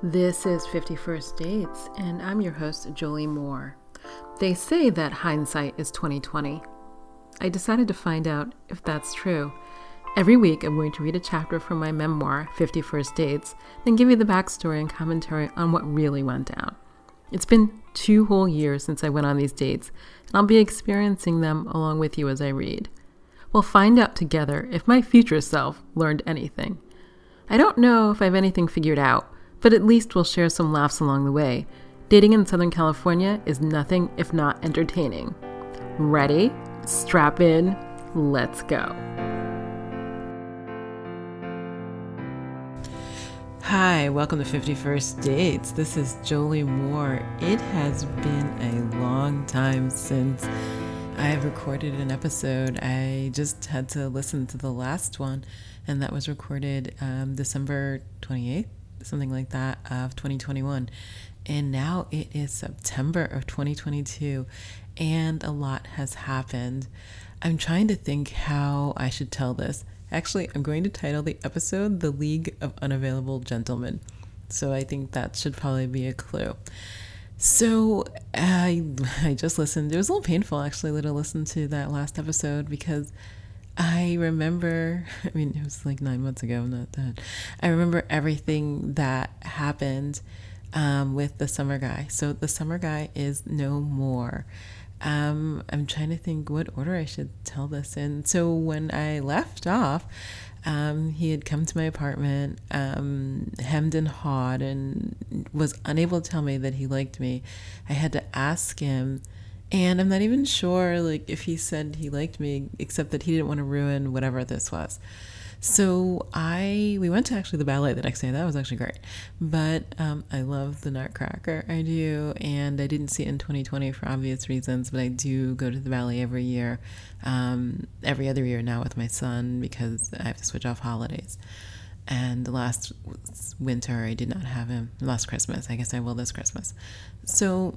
This is 51st Dates, and I'm your host, Jolie Moore. They say that hindsight is 2020. I decided to find out if that's true. Every week, I'm going to read a chapter from my memoir, 51st Dates, then give you the backstory and commentary on what really went down. It's been two whole years since I went on these dates, and I'll be experiencing them along with you as I read. We'll find out together if my future self learned anything. I don't know if I have anything figured out but at least we'll share some laughs along the way. Dating in Southern California is nothing if not entertaining. Ready? Strap in. Let's go. Hi, welcome to 51st Dates. This is Jolie Moore. It has been a long time since I have recorded an episode. I just had to listen to the last one, and that was recorded um, December 28th, something like that, of 2021. And now it is September of 2022, and a lot has happened. I'm trying to think how I should tell this. Actually, I'm going to title the episode The League of Unavailable Gentlemen. So I think that should probably be a clue. So I I just listened. It was a little painful actually to listen to that last episode because I remember, I mean, it was like nine months ago, not that. I remember everything that happened um, with the summer guy. So the summer guy is no more. Um, I'm trying to think what order I should tell this in. So when I left off, um, he had come to my apartment, um, hemmed and hawed, and was unable to tell me that he liked me. I had to ask him and I'm not even sure like if he said he liked me, except that he didn't want to ruin whatever this was. So I we went to actually the ballet the next day. That was actually great. But um, I love the Nutcracker. I do, and I didn't see it in 2020 for obvious reasons. But I do go to the ballet every year, um, every other year now with my son because I have to switch off holidays. And last winter I did not have him. Last Christmas, I guess I will this Christmas. So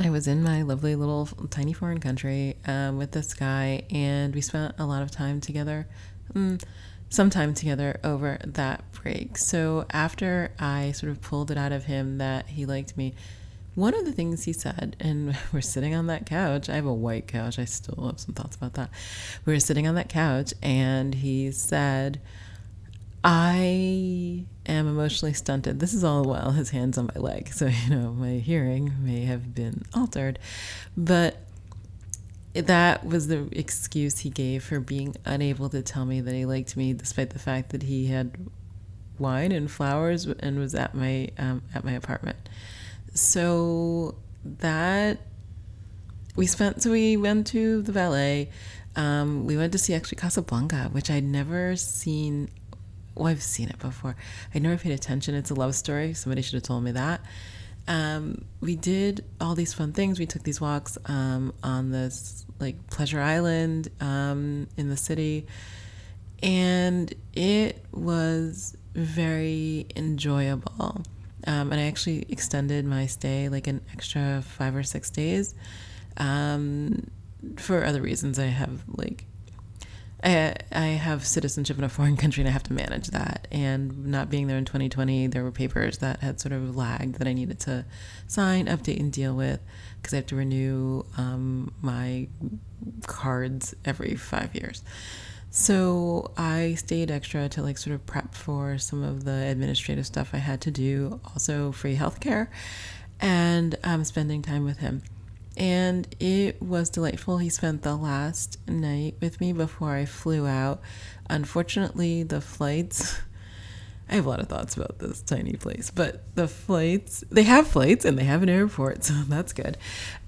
I was in my lovely little tiny foreign country um, with this guy, and we spent a lot of time together, mm, some time together over that break. So after I sort of pulled it out of him that he liked me, one of the things he said, and we're sitting on that couch. I have a white couch. I still have some thoughts about that. We were sitting on that couch, and he said, I am emotionally stunted. This is all while his hand's on my leg. So, you know, my hearing may have been altered. But that was the excuse he gave for being unable to tell me that he liked me, despite the fact that he had wine and flowers and was at my um, at my apartment. So that we spent. So we went to the ballet. Um, we went to see actually Casablanca, which I'd never seen oh, I've seen it before. I never paid attention. It's a love story. Somebody should have told me that. Um, we did all these fun things. We took these walks um, on this like pleasure island um, in the city, and it was very enjoyable. Um, and I actually extended my stay like an extra five or six days um, for other reasons. I have like I, I have citizenship in a foreign country and I have to manage that. And not being there in 2020, there were papers that had sort of lagged that I needed to sign, update, and deal with because I have to renew um, my cards every five years. So I stayed extra to like sort of prep for some of the administrative stuff I had to do, also free healthcare, and um, spending time with him and it was delightful. He spent the last night with me before I flew out. Unfortunately, the flights. I have a lot of thoughts about this tiny place, but the flights, they have flights and they have an airport, so that's good.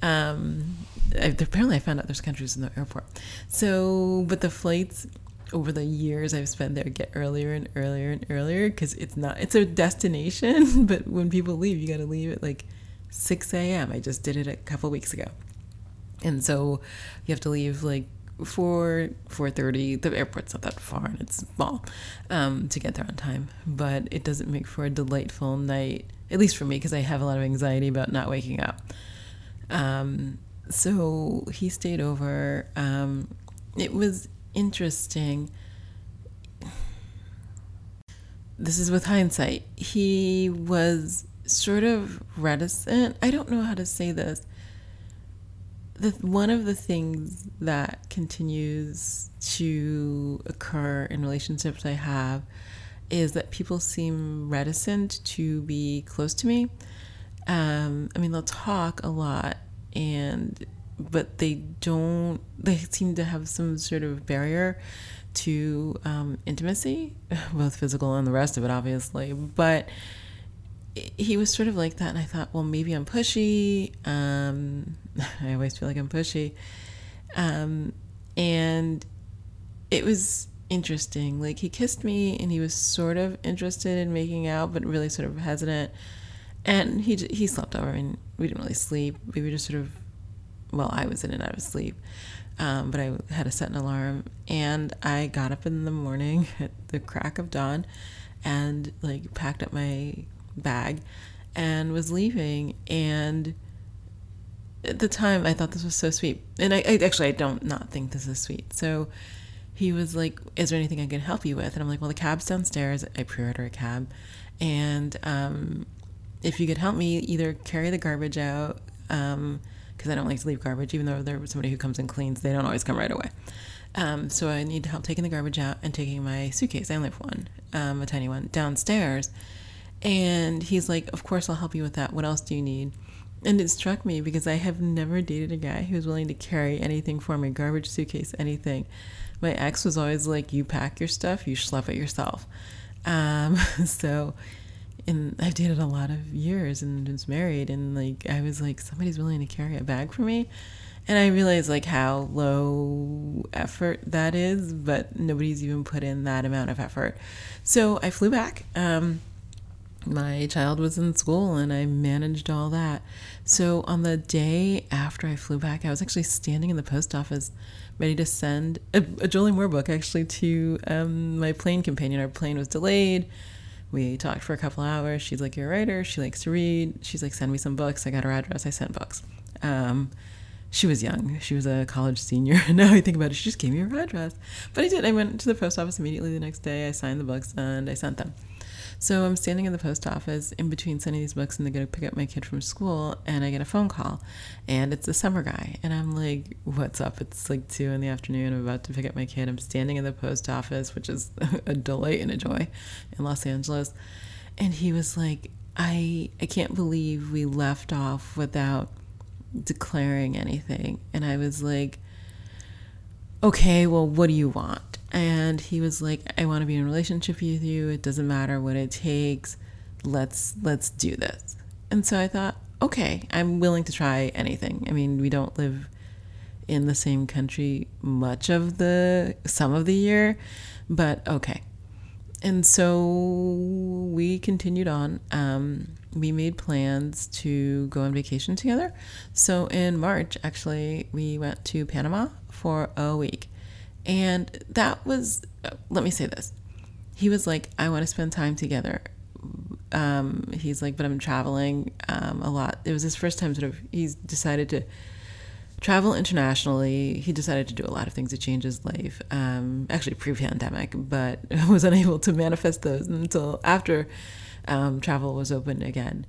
Um, I, apparently, I found out there's countries in the airport. So, but the flights over the years I've spent there get earlier and earlier and earlier because it's not, it's a destination, but when people leave, you got to leave at like 6 a.m. I just did it a couple weeks ago. And so you have to leave like 4 4.30 the airport's not that far and it's small um, to get there on time. But it doesn't make for a delightful night at least for me because i have a lot of anxiety about not waking up. Um, so he stayed over. Um, it was interesting. This is with hindsight, he was sort of reticent. I don't know how to say this. The, one of the things that continues to occur in relationships I have is that people seem reticent to be close to me. Um, I mean, they'll talk a lot, and but they don't. They seem to have some sort of barrier to um, intimacy, both physical and the rest of it, obviously. But he was sort of like that, and I thought, well, maybe I'm pushy. Um, I always feel like I'm pushy, um, and it was interesting. Like he kissed me, and he was sort of interested in making out, but really sort of hesitant. And he he slept over, and we didn't really sleep. We were just sort of, well, I was in and out of sleep. Um, but I had to set an alarm, and I got up in the morning at the crack of dawn, and like packed up my bag, and was leaving. And at the time, I thought this was so sweet, and I, I actually I don't not think this is sweet. So he was like, "Is there anything I can help you with?" And I'm like, "Well, the cab's downstairs. I pre-order a cab, and um, if you could help me either carry the garbage out." Um, because I don't like to leave garbage, even though there's somebody who comes and cleans, they don't always come right away. Um, so I need help taking the garbage out and taking my suitcase. I only have one, um, a tiny one, downstairs. And he's like, Of course, I'll help you with that. What else do you need? And it struck me because I have never dated a guy who was willing to carry anything for me garbage, suitcase, anything. My ex was always like, You pack your stuff, you schlep it yourself. Um, so and I've dated a lot of years and was married and like I was like somebody's willing to carry a bag for me and I realized like how low effort that is but nobody's even put in that amount of effort so I flew back um, my child was in school and I managed all that so on the day after I flew back I was actually standing in the post office ready to send a, a Jolie Moore book actually to um, my plane companion our plane was delayed we talked for a couple hours. She's like, You're a writer. She likes to read. She's like, Send me some books. I got her address. I sent books. Um, she was young. She was a college senior. now I think about it, she just gave me her address. But I did. I went to the post office immediately the next day. I signed the books and I sent them. So I'm standing in the post office in between sending these books and they go to pick up my kid from school and I get a phone call and it's the summer guy and I'm like, what's up? It's like two in the afternoon. I'm about to pick up my kid. I'm standing in the post office, which is a delight and a joy in Los Angeles. And he was like, I I can't believe we left off without declaring anything. And I was like, okay, well, what do you want? And he was like i want to be in a relationship with you. It doesn't matter what it takes. Let's let's do this. And so i thought okay i'm willing to try anything. I mean we don't live in the same country much of the some of the year but okay. And so we continued on. Um, we made plans to go on vacation together. So in march actually we went to panama for a week and that was, let me say this. He was like, I want to spend time together. Um, he's like, but I'm traveling um, a lot. It was his first time sort of, he's decided to travel internationally. He decided to do a lot of things to change his life, um, actually pre pandemic, but was unable to manifest those until after um, travel was open again.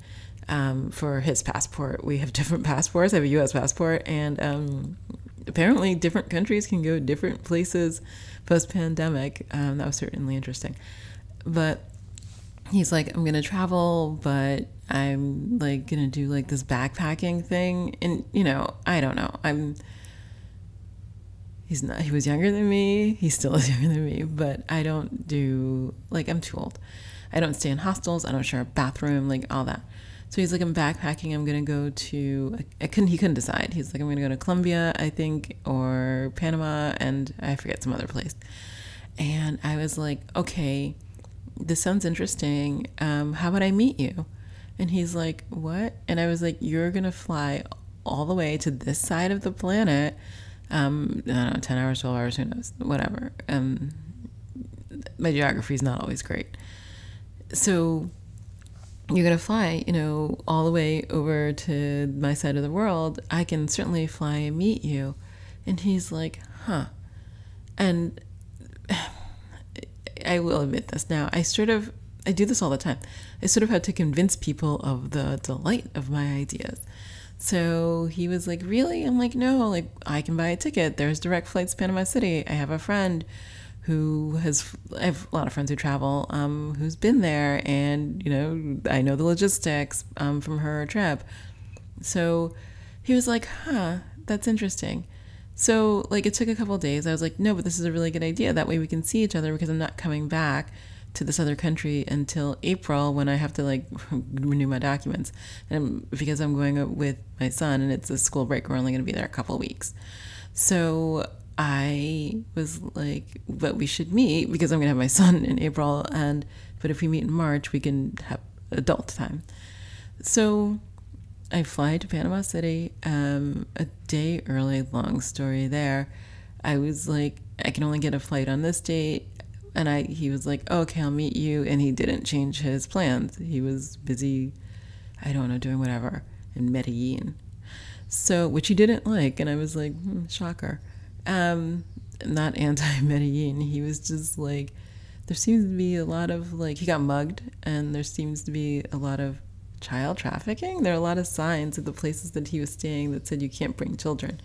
Um, for his passport, we have different passports. I have a U.S. passport, and um, apparently different countries can go different places post pandemic. Um, that was certainly interesting. But he's like, I'm gonna travel, but I'm like gonna do like this backpacking thing, and you know, I don't know. I'm. He's not. He was younger than me. He still is younger than me, but I don't do like I'm too old. I don't stay in hostels. I don't share a bathroom, like all that. So he's like, I'm backpacking. I'm gonna go to. I couldn't. He couldn't decide. He's like, I'm gonna go to Colombia, I think, or Panama, and I forget some other place. And I was like, okay, this sounds interesting. Um, how about I meet you? And he's like, what? And I was like, you're gonna fly all the way to this side of the planet. Um, I don't know, ten hours, twelve hours, who knows? Whatever. Um, my geography is not always great. So you're going to fly, you know, all the way over to my side of the world, I can certainly fly and meet you. And he's like, huh. And I will admit this now. I sort of I do this all the time. I sort of had to convince people of the delight of my ideas. So he was like, Really? I'm like, No, like, I can buy a ticket. There's direct flights to Panama City. I have a friend who has, I have a lot of friends who travel, um, who's been there, and, you know, I know the logistics um, from her trip. So he was like, Huh, that's interesting. So, like, it took a couple days. I was like, No, but this is a really good idea. That way we can see each other because I'm not coming back to this other country until April when I have to like renew my documents. And because I'm going with my son and it's a school break, we're only going to be there a couple weeks. So I was like, but we should meet because I'm going to have my son in April. And, but if we meet in March, we can have adult time. So I fly to Panama City um, a day early, long story there. I was like, I can only get a flight on this date and I he was like, "Okay, I'll meet you," and he didn't change his plans. He was busy, I don't know, doing whatever in Medellin, so which he didn't like, and I was like, hmm, shocker. Um, not anti Medellin. He was just like, there seems to be a lot of like he got mugged, and there seems to be a lot of child trafficking. There are a lot of signs at the places that he was staying that said you can't bring children.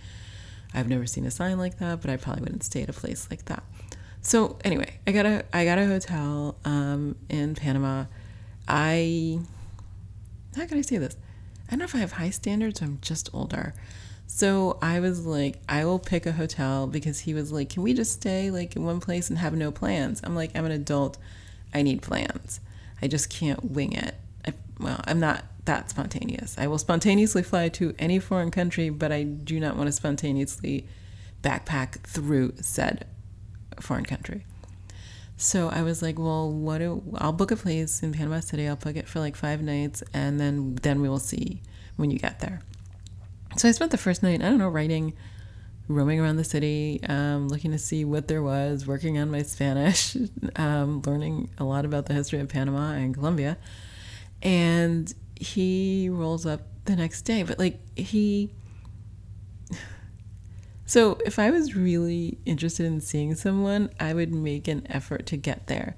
I've never seen a sign like that, but I probably wouldn't stay at a place like that. So anyway, I got a I got a hotel um, in Panama. I how can I say this? I don't know if I have high standards. I'm just older. So I was like, I will pick a hotel because he was like, can we just stay like in one place and have no plans? I'm like, I'm an adult. I need plans. I just can't wing it. I, well, I'm not that spontaneous. I will spontaneously fly to any foreign country, but I do not want to spontaneously backpack through said foreign country. So I was like, well, what do I'll book a place in Panama City. I'll book it for like five nights, and then then we will see when you get there. So I spent the first night, I don't know, writing, roaming around the city, um, looking to see what there was, working on my Spanish, um, learning a lot about the history of Panama and Colombia. And he rolls up the next day, but like he so if I was really interested in seeing someone, I would make an effort to get there.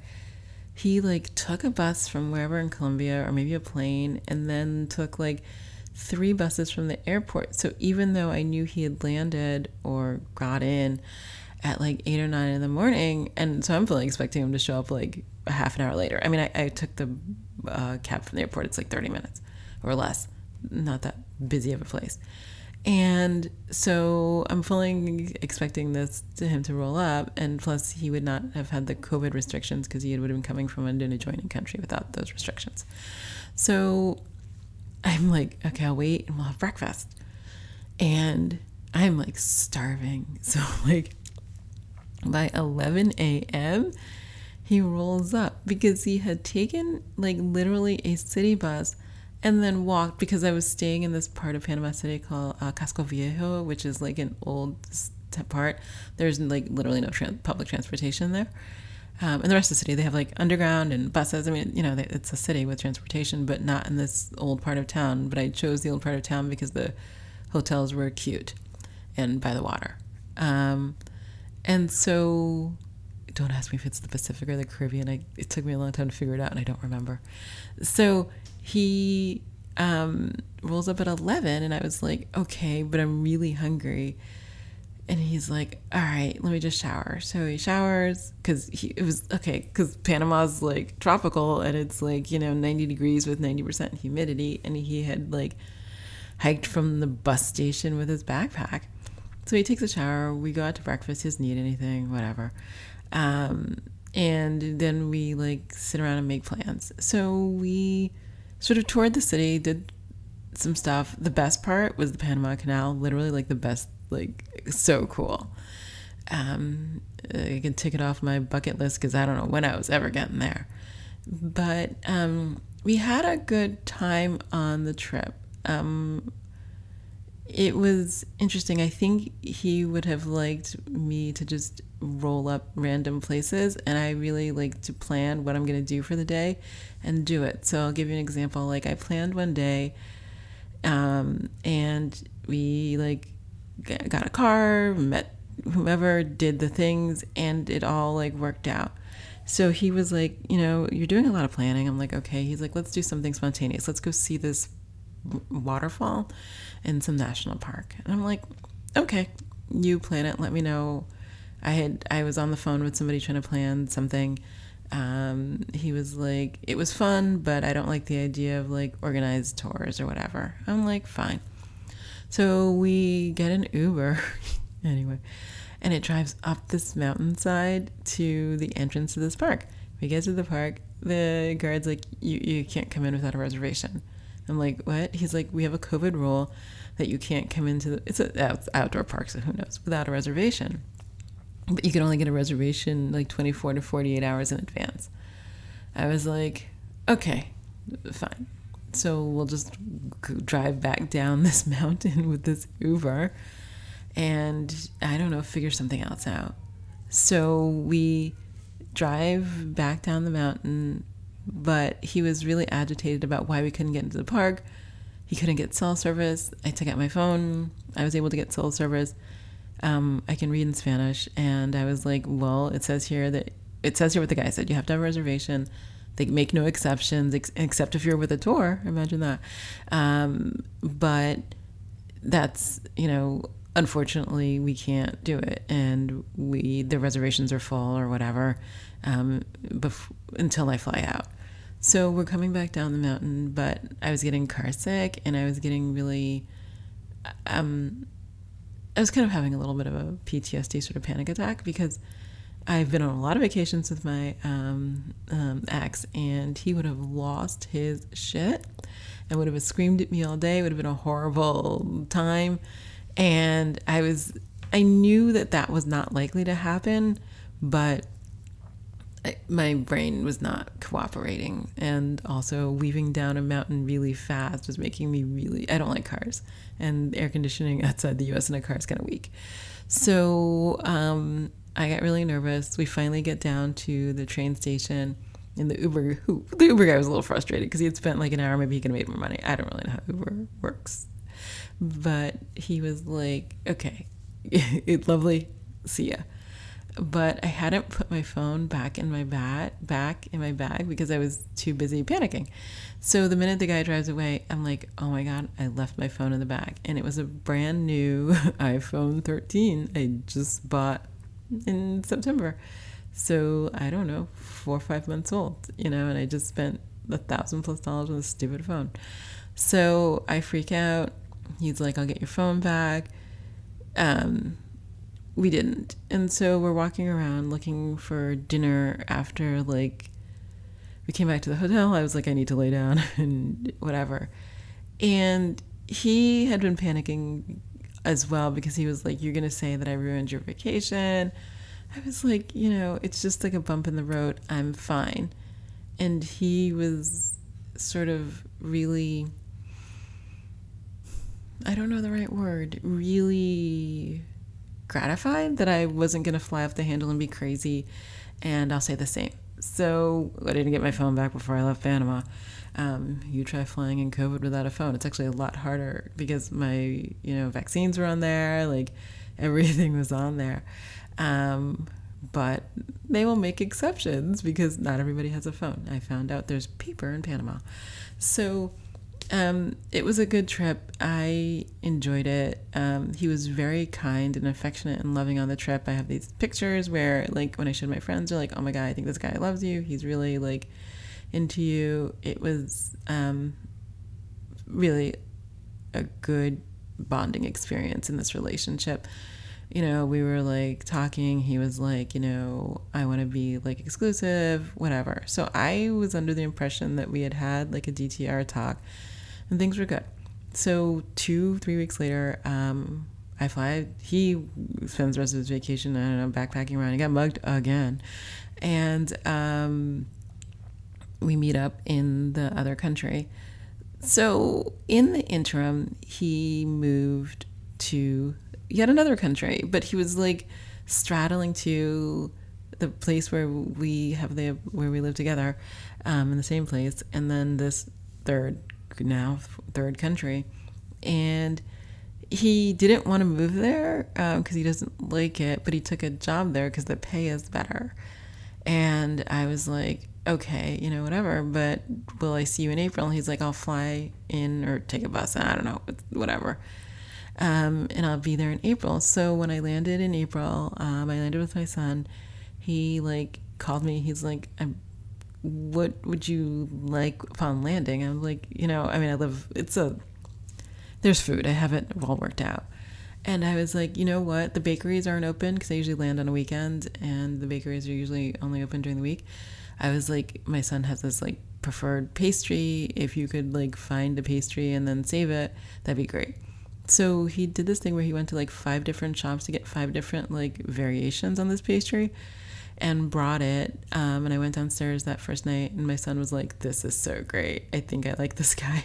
He like took a bus from wherever in Colombia or maybe a plane and then took like three buses from the airport. So even though I knew he had landed or got in at like eight or nine in the morning, and so I'm fully expecting him to show up like a half an hour later. I mean, I, I took the uh, cab from the airport, it's like 30 minutes or less, not that busy of a place. And so I'm fully expecting this to him to roll up, and plus he would not have had the COVID restrictions because he would have been coming from an adjoining country without those restrictions. So I'm like, okay, I'll wait and we'll have breakfast. And I'm like starving. So like by 11 a.m., he rolls up because he had taken like literally a city bus and then walked because I was staying in this part of Panama City called uh, Casco Viejo, which is like an old part. There's like literally no public transportation there. Um, and the rest of the city, they have like underground and buses. I mean, you know, they, it's a city with transportation, but not in this old part of town. But I chose the old part of town because the hotels were cute and by the water. Um, and so, don't ask me if it's the Pacific or the Caribbean. I, it took me a long time to figure it out, and I don't remember. So he um, rolls up at 11 and i was like okay but i'm really hungry and he's like all right let me just shower. So he showers because he it was okay because panama's like tropical and it's like you know 90 degrees with 90% humidity. And he had like hiked from the bus station with his backpack. So he takes a shower. We go out to breakfast. He doesn't need anything whatever. Um, and then we like sit around and make plans. So we sort of toured the city, did some stuff. The best part was the Panama Canal, literally like the best, like so cool. Um, I can tick it off my bucket list because I don't know when I was ever getting there. But um, we had a good time on the trip. Um, it was interesting. I think he would have liked me to just roll up random places, and I really like to plan what I'm going to do for the day and do it. So I'll give you an example. Like I planned one day, um, and we like got a car, met whomever, did the things, and it all like worked out. So he was like, you know, you're doing a lot of planning. I'm like, okay. He's like, let's do something spontaneous. Let's go see this waterfall in some national park. And I'm like, okay, you plan it. Let me know. I had I was on the phone with somebody trying to plan something. Um, he was like, it was fun, but I don't like the idea of like organized tours or whatever. I'm like, fine. So we get an Uber anyway and it drives up this mountainside to the entrance to this park. We get to the park, the guard's like, you, you can't come in without a reservation. I'm like, what? He's like, we have a COVID rule that you can't come into the, it's an outdoor park, so who knows, without a reservation. But you can only get a reservation like 24 to 48 hours in advance. I was like, okay, fine. So we'll just drive back down this mountain with this Uber and I don't know, figure something else out. So we drive back down the mountain, but he was really agitated about why we couldn't get into the park. He couldn't get cell service. I took out my phone. I was able to get cell service. Um, I can read in Spanish, and I was like, "Well, it says here that it says here what the guy said. You have to have a reservation. They make no exceptions ex- except if you're with a tour. Imagine that. Um, but that's you know unfortunately we can't do it and we the reservations are full or whatever um, bef- until i fly out so we're coming back down the mountain but i was getting car sick and i was getting really um, i was kind of having a little bit of a ptsd sort of panic attack because i've been on a lot of vacations with my um, um ex and he would have lost his shit and would have screamed at me all day it would have been a horrible time and I was, I knew that that was not likely to happen, but my brain was not cooperating. And also, weaving down a mountain really fast was making me really, I don't like cars. And air conditioning outside the US in a car is kind of weak. So um, I got really nervous. We finally get down to the train station. And the Uber, who, the Uber guy was a little frustrated because he had spent like an hour. Maybe he could have made more money. I don't really know how Uber works but he was like, okay, it's lovely, see ya. But I hadn't put my phone back in my bat back in my bag because I was too busy panicking. So the minute the guy drives away, I'm like, oh my god, I left my phone in the bag, and it was a brand new iPhone 13 I just bought in September. So I don't know, four or five months old, you know, and I just spent a thousand plus dollars on this stupid phone. So I freak out. He's like, I'll get your phone back. Um, we didn't. And so we're walking around looking for dinner after, like, we came back to the hotel. I was like, I need to lay down and whatever. And he had been panicking as well because he was like, You're going to say that I ruined your vacation. I was like, You know, it's just like a bump in the road. I'm fine. And he was sort of really I don't know the right word, really gratified that I wasn't going to fly off the handle and be crazy. And I'll say the same. So I didn't get my phone back before I left Panama. Um, you try flying in COVID without a phone. It's actually a lot harder because my, you know, vaccines were on there, like everything was on there. Um, but they will make exceptions because not everybody has a phone. I found out there's paper in Panama. So um, it was a good trip. I enjoyed it. Um, he was very kind and affectionate and loving on the trip. I have these pictures where, like, when I showed my friends, they're like, "Oh my god, I think this guy loves you. He's really like into you." It was um, really a good bonding experience in this relationship. You know, we were like talking. He was like, you know, I want to be like exclusive, whatever. So I was under the impression that we had had like a DTR talk and things were good. So two, three weeks later, um, I fly. He spends the rest of his vacation, I don't know, backpacking around. He got mugged again, and um, we meet up in the other country. So in the interim, he moved to yet another country, but he was like straddling to the place where we have the where we live together, um, in the same place, and then this third now third country, and he didn't want to move there because um, he doesn't like it, but he took a job there because the pay is better. And I was like, okay, you know, whatever, but will I see you in April? And he's like, I'll fly in or take a bus. I don't know, whatever. Um, and I'll be there in April. So when I landed in April, um, I landed with my son. He like called me. He's like, what would you like upon landing? I'm like, you know, I mean, I live, it's a, there's food. I haven't all worked out. And I was like, you know what? The bakeries aren't open because I usually land on a weekend and the bakeries are usually only open during the week. I was like, my son has this like preferred pastry. If you could like find a pastry and then save it, that'd be great. So he did this thing where he went to like five different shops to get five different like variations on this pastry and brought it. Um, and I went downstairs that first night and my son was like, this is so great. I think I like this guy.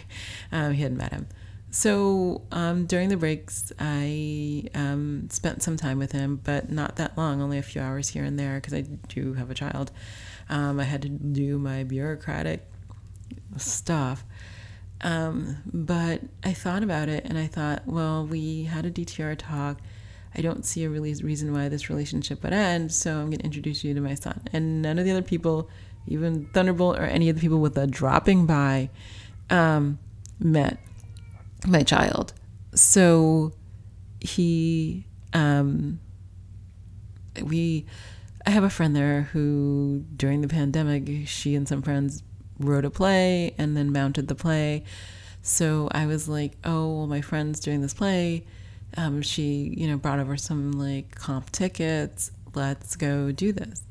Um, he hadn't met him. So um, during the breaks, I um, spent some time with him, but not that long, only a few hours here and there, because I do have a child. Um, I had to do my bureaucratic stuff. Um, but I thought about it and I thought, well, we had a DTR talk. I don't see a really reason why this relationship would end, so I'm going to introduce you to my son. And none of the other people, even Thunderbolt or any of the people with a dropping by, um, met my child. So he, um, we, I have a friend there who, during the pandemic, she and some friends wrote a play and then mounted the play. So I was like, oh, well, my friend's doing this play. Um, she, you know, brought over some like comp tickets. Let's go do this.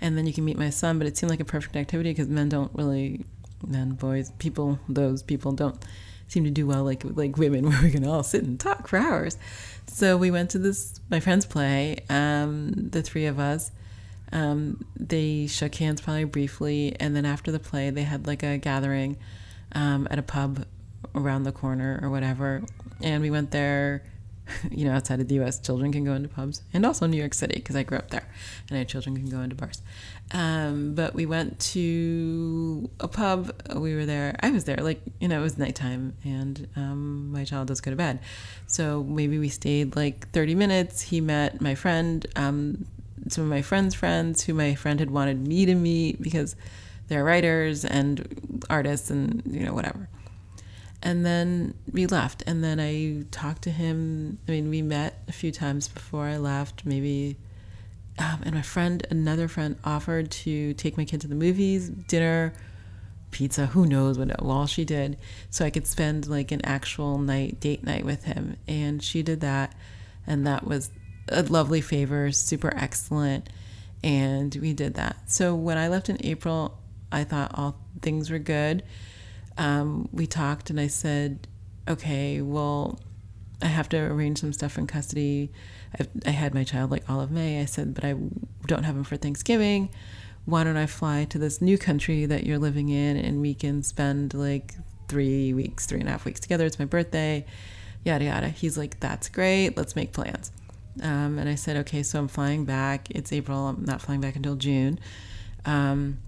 And then you can meet my son, but it seemed like a perfect activity because men don't really, men, boys, people, those people don't seem to do well like like women where we can all sit and talk for hours. So we went to this my friend's play, um, the three of us. Um, they shook hands probably briefly, and then after the play, they had like a gathering um, at a pub around the corner or whatever. And we went there you know, outside of the U.S., children can go into pubs, and also New York City because I grew up there, and I children can go into bars. Um, but we went to a pub. We were there. I was there. Like you know, it was nighttime, and um, my child does go to bed. So maybe we stayed like 30 minutes. He met my friend, um, some of my friend's friends, who my friend had wanted me to meet because they're writers and artists, and you know whatever. And then we left. And then i talked to him. I mean we met a few times before i left maybe um, and my friend another friend offered to take my kid to the movies dinner pizza who knows what all she did. So i could spend like an actual night date night with him. And she did that. And that was a lovely favor super excellent and we did that so when i left in april i thought all things were good um, we talked and I said, okay, well, I have to arrange some stuff in custody. I've, i had my child like all of May. I said, but I don't have him for Thanksgiving. Why don't I fly to this new country that you're living in and we can spend like three weeks, three and a half weeks together? It's my birthday, yada, yada. He's like, that's great. Let's make plans. Um, and I said, okay, so I'm flying back. It's April. I'm not flying back until June. Um,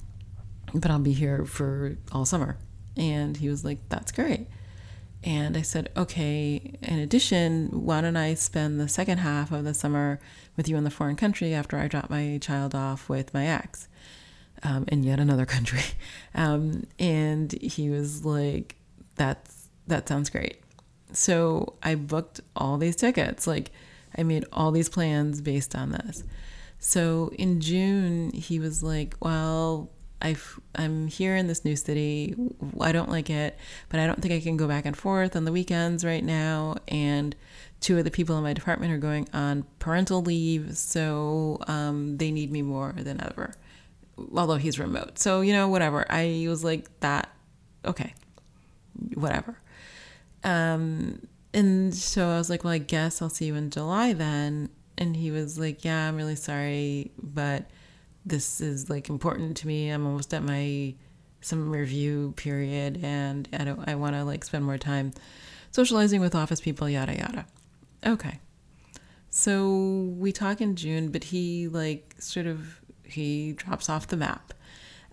but I'll be here for all summer. And he was like, That's great. And I said, Okay, in addition, why don't I spend the second half of the summer with you in the foreign country after I drop my child off with my ex um, in yet another country? Um, and he was like, That's that sounds great. So I booked all these tickets. Like, I made all these plans based on this. So in June, he was like, Well, i am here in this new city. I don't like it, but I don't think I can go back and forth on the weekends right now. And two of the people in my department are going on parental leave, so um, they need me more than ever. Although he's remote, so you know, whatever. I was like that. Okay, whatever. Um, and so I was like, well, I guess I'll see you in July then. And he was like, yeah, I'm really sorry, but this is like important to me. I'm almost at my some review period and I don't I want to like spend more time socializing with office people yada yada. Okay. So we talk in June, but he like sort of he drops off the map.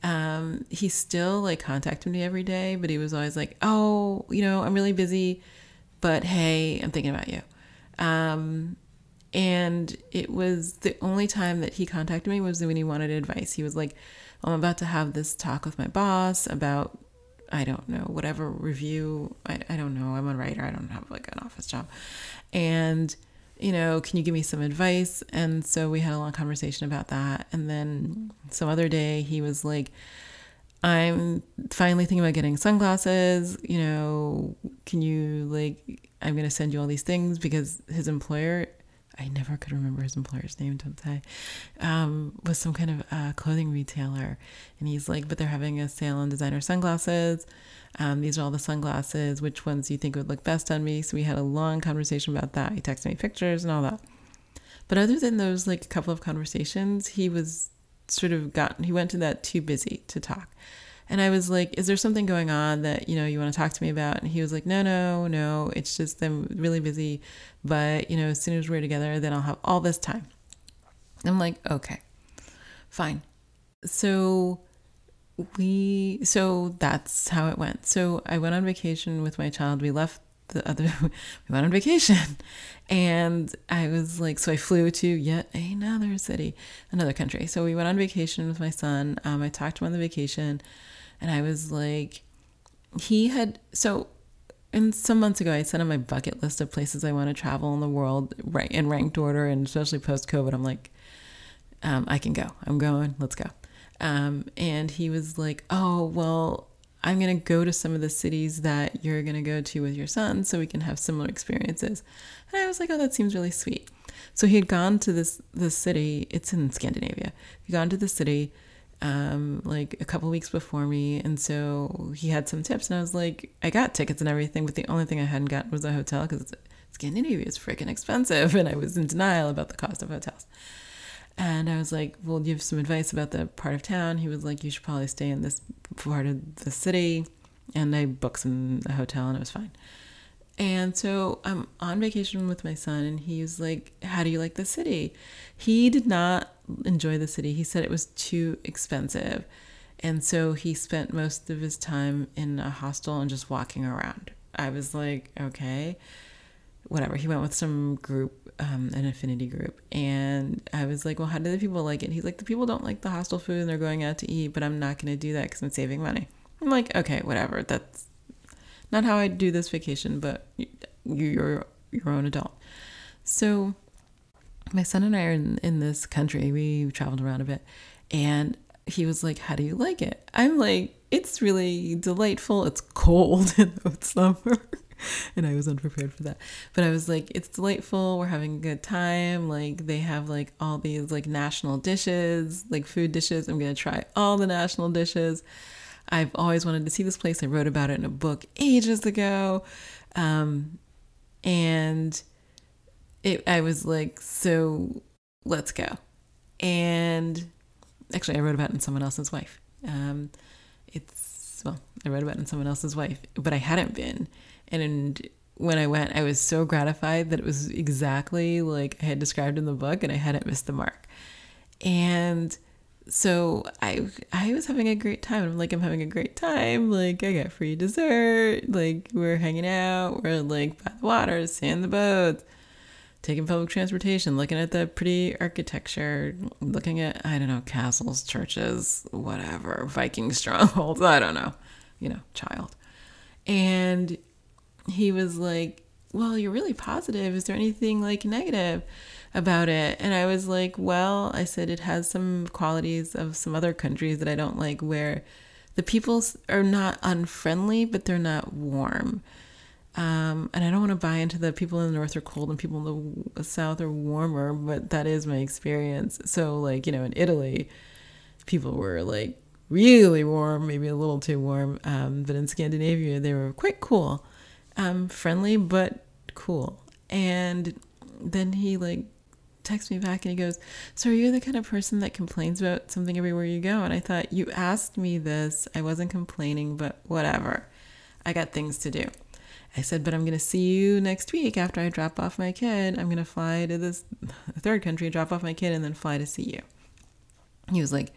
Um, he still like contacted me every day, but he was always like, "Oh, you know, I'm really busy, but hey, I'm thinking about you." Um, And it was the only time that he contacted me was when he wanted advice. He was like, I'm about to have this talk with my boss about, I don't know, whatever review. I, I don't know. I'm a writer. I don't have like an office job. And, you know, can you give me some advice? And so we had a long conversation about that. And then some other day he was like, I'm finally thinking about getting sunglasses. You know, can you like, I'm going to send you all these things because his employer, I never could remember his employer's name, don't say, um, was some kind of uh, clothing retailer. And he's like, but they're having a sale on designer sunglasses. Um, these are all the sunglasses. Which ones do you think would look best on me? So we had a long conversation about that. He texted me pictures and all that. But other than those, like couple of conversations, he was sort of got, he went to that too busy to talk. And I was like, Is there something going on that, you know, you want to talk to me about? And he was like, No, no, no. It's just I'm really busy. But, you know, as soon as we're together, then I'll have all this time. I'm like, Okay, fine. So we, so that's how it went. So I went on vacation with my child. We left the other, we went on vacation. And I was like, so I flew to yet another city, another country. So we went on vacation with my son. Um, I talked to him on the vacation and I was like, he had so. And some months ago, I sent him my bucket list of places I want to travel in the world, right in ranked order, and especially post COVID. I'm like, um, I can go. I'm going. Let's go. Um, and he was like, Oh, well, I'm going to go to some of the cities that you're going to go to with your son so we can have similar experiences. And I was like, Oh, that seems really sweet. So he had gone to this this city. It's in Scandinavia. He'd gone to the city um, like a couple weeks before me. And so he had some tips. And I was like, I got tickets and everything, but the only thing I hadn't gotten was a hotel because Scandinavia is freaking expensive. And I was in denial about the cost of hotels. And I was like, Well, you have some advice about the part of town? He was like, You should probably stay in this part of the city. And I booked some a hotel and it was fine. And so I'm on vacation with my son, and he was like, How do you like the city? He did not enjoy the city. He said it was too expensive. And so he spent most of his time in a hostel and just walking around. I was like, okay, whatever. He went with some group, um, an affinity group. And I was like, well, how do the people like it? He's like, the people don't like the hostel food and they're going out to eat, but I'm not going to do that because I'm saving money. I'm like, okay, whatever. That's not how I do this vacation, but you're your own adult. So my son and I are in, in this country. We traveled around a bit. And he was like, How do you like it? I'm like, It's really delightful. It's cold in the summer. and I was unprepared for that. But I was like, It's delightful. We're having a good time. Like, they have like all these like national dishes, like food dishes. I'm to try all the national dishes. I've always wanted to see this place. I wrote about it in a book ages ago. Um, and it, I was like, so let's go. And actually, I wrote about it in someone else's wife. Um, it's, well, I wrote about it in someone else's wife, but I hadn't been. And when I went, I was so gratified that it was exactly like I had described in the book and I hadn't missed the mark. And so I I was having a great time. I'm like I'm having a great time. Like I got free dessert. Like we're hanging out. We're like by the water, sailing the boats taking public transportation, looking at the pretty architecture, looking at, I don't know, castles, churches, whatever, Viking strongholds, I don't know, you know, child. And he was like, Well, you're really positive. Is there anything like negative about it? And I was like, Well, I said it has some qualities of some other countries that I don't like where the people are not unfriendly, but they're not warm um, and I don't want to buy into the people in the north are cold and people in the south are warmer, but that is my experience. So, like, you know, in Italy, people were like really warm, maybe a little too warm. Um, but in Scandinavia, they were quite cool, um, friendly, but cool. And then he like texts me back and he goes, So are you the kind of person that complains about something everywhere you go? And I thought, You asked me this. I wasn't complaining, but whatever. I got things to do. I said, but I'm going to see you next week after I drop off my kid. I'm going to fly to this third country, drop off my kid, and then fly to see you. He was like,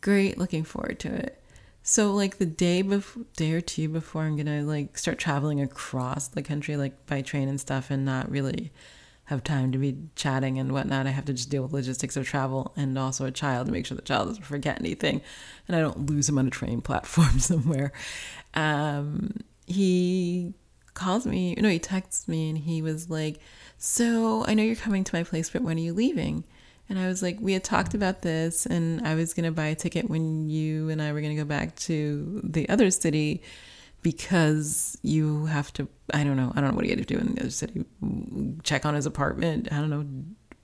great, looking forward to it. So like the day before, day or two before I'm gonna like start traveling across the country like by train and stuff, and not really have time to be chatting and whatnot. I have to just deal with logistics of travel and also a child to make sure the child doesn't forget anything and I don't lose him on a train platform somewhere. Um, he calls me, no, he texts me and he was like, So I know you're coming to my place, but when are you leaving? And I was like, We had talked about this and I was going to buy a ticket when you and I were going to go back to the other city because you have to I don't know I don't know what he had to do in the other city. Check on his apartment I don't know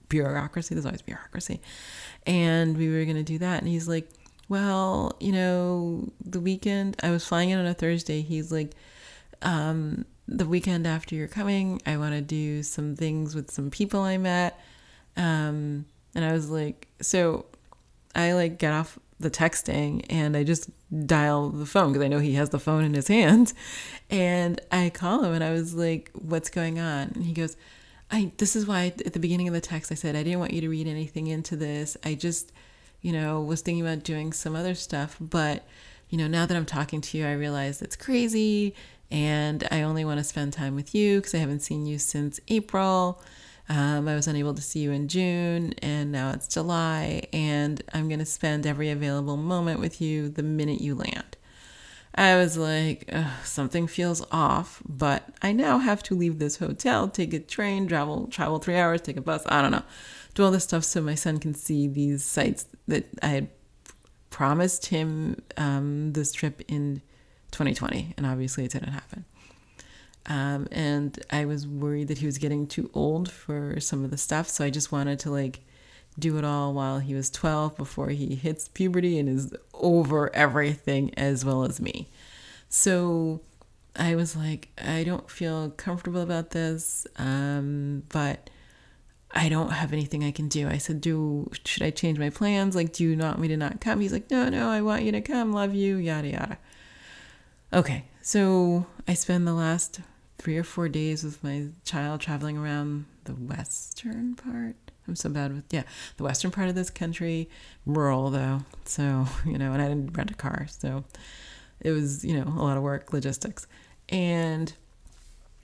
bureaucracy there's always bureaucracy. And we were gonna do that and he's like well you know the weekend I was flying in on a Thursday he's like um, the weekend after you're coming I want to do some things with some people I met. Um, and I was like so I like get off the texting and I just dial the phone because I know he has the phone in his hand. And I call him and I was like, What's going on? And he goes, I this is why at the beginning of the text I said I didn't want you to read anything into this. I just, you know, was thinking about doing some other stuff, but you know, now that I'm talking to you, I realize it's crazy and I only want to spend time with you because I haven't seen you since April. Um, I was unable to see you in June, and now it's July, and I'm going to spend every available moment with you the minute you land. I was like, something feels off, but I now have to leave this hotel, take a train, travel travel three hours, take a bus. I don't know, do all this stuff so my son can see these sites that I had promised him um, this trip in 2020, and obviously it didn't happen. Um, and I was worried that he was getting too old for some of the stuff. So I just wanted to like do it all while he was 12 before he hits puberty and is over everything as well as me. So I was like, I don't feel comfortable about this, um, but I don't have anything I can do. I said, Do should I change my plans? Like, do you want me to not come? He's like, No, no, I want you to come, love you, yada yada. Okay, so I spend the last three or four days with my child traveling around the western part. I'm so bad with yeah, the western part of this country, rural though. So you know, and I didn't rent a car, so it was you know a lot of work, logistics, and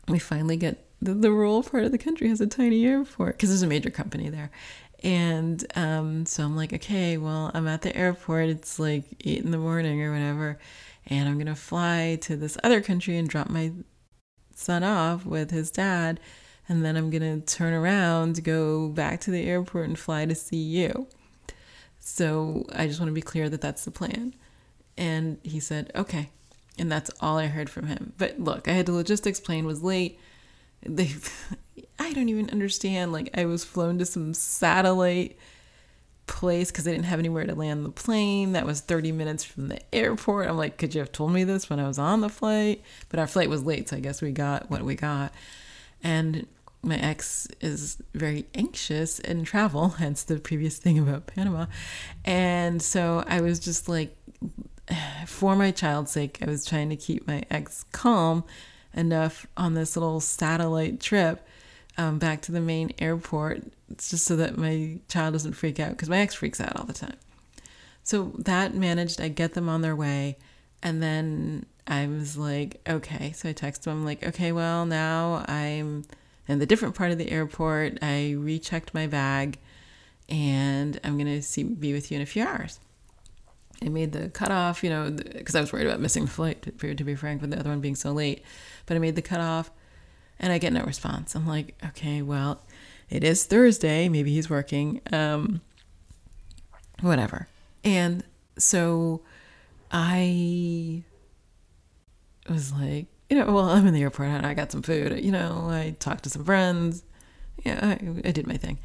we finally get the, the rural part of the country has a tiny airport because there's a major company there. And um, so I'm like, okay, well, I'm at the airport. It's like eight in the morning or whatever. And I'm going to fly to this other country and drop my son off with his dad, and then I'm gonna turn around, go back to the airport, and fly to see you. So I just want to be clear that that's the plan. And he said, okay. And that's all I heard from him. But look, I had the logistics plane was late. They, I don't even understand. Like I was flown to some satellite place because I didn't have anywhere to land the plane. That was 30 minutes from the airport. I'm like, could you have told me this when I was on the flight? But our flight was late, so I guess we got what we got. And my ex is very anxious in travel, hence the previous thing about Panama. And so I was just like, for my child's sake, I was trying to keep my ex calm enough on this little satellite trip um, back to the main airport it's just so that my child doesn't freak out because my ex freaks out all the time. So that managed, I get them on their way. And then I was like, okay. So I text them, I'm like, okay, well, now I'm in the different part of the airport. I rechecked my bag and I'm going to see be with you in a few hours. I made the cutoff, you know, because I was worried about missing the flight, to, to be frank, with the other one being so late. But I made the cutoff and I get no response. I'm like, okay, well, it is Thursday. Maybe he's working. Um, whatever. And so I was like, you know, well, I'm in the airport and I got some food. You know, I talked to some friends. Yeah, I, I did my thing.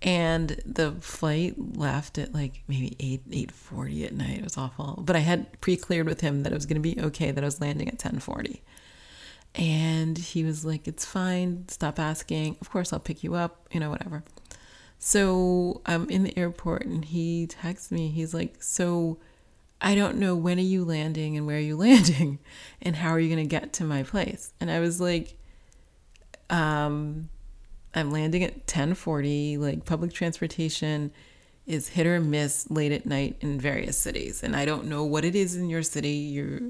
And the flight left at like maybe 8 8:40 at night. It was awful. But I had pre-cleared with him that it was going to be okay that I was landing at 10:40. And he was like, It's fine. Stop asking. Of course, I'll pick you up, you know, whatever. So I'm in the airport and he texts me. He's like, So I don't know when are you landing and where are you landing and how are you going to get to my place? And I was like, um, I'm landing at 1040. Like public transportation is hit or miss late at night in various cities. And I don't know what it is in your city. You're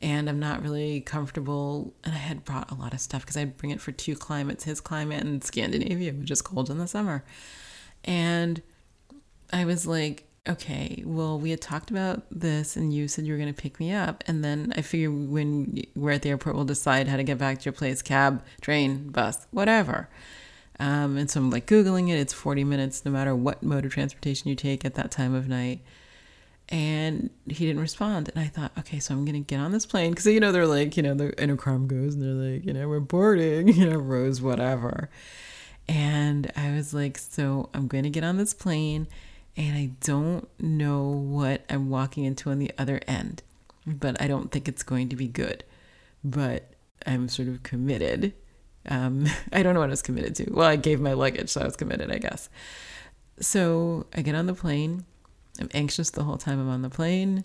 and I'm not really comfortable. And I had brought a lot of stuff because I'd bring it for two climates his climate and Scandinavia, which is cold in the summer. And I was like, okay, well, we had talked about this and you said you were going to pick me up. And then I figured when we're at the airport, we'll decide how to get back to your place cab, train, bus, whatever. Um, and so I'm like Googling it. It's 40 minutes no matter what mode of transportation you take at that time of night and he didn't respond. And I thought, okay, so I'm gonna get on this plane because you know they're like, you know, the intercom goes and they're like, you know, we're boarding, you know, rows, whatever. And I was like, so I'm to get on this plane, and I don't know what I'm walking into on the other end, but I don't think it's going to be good. But I'm sort of committed. Um, I don't know what I was committed to. Well, I gave my luggage, so I was committed, I guess. So I get on the plane I'm anxious the whole time I'm on the plane.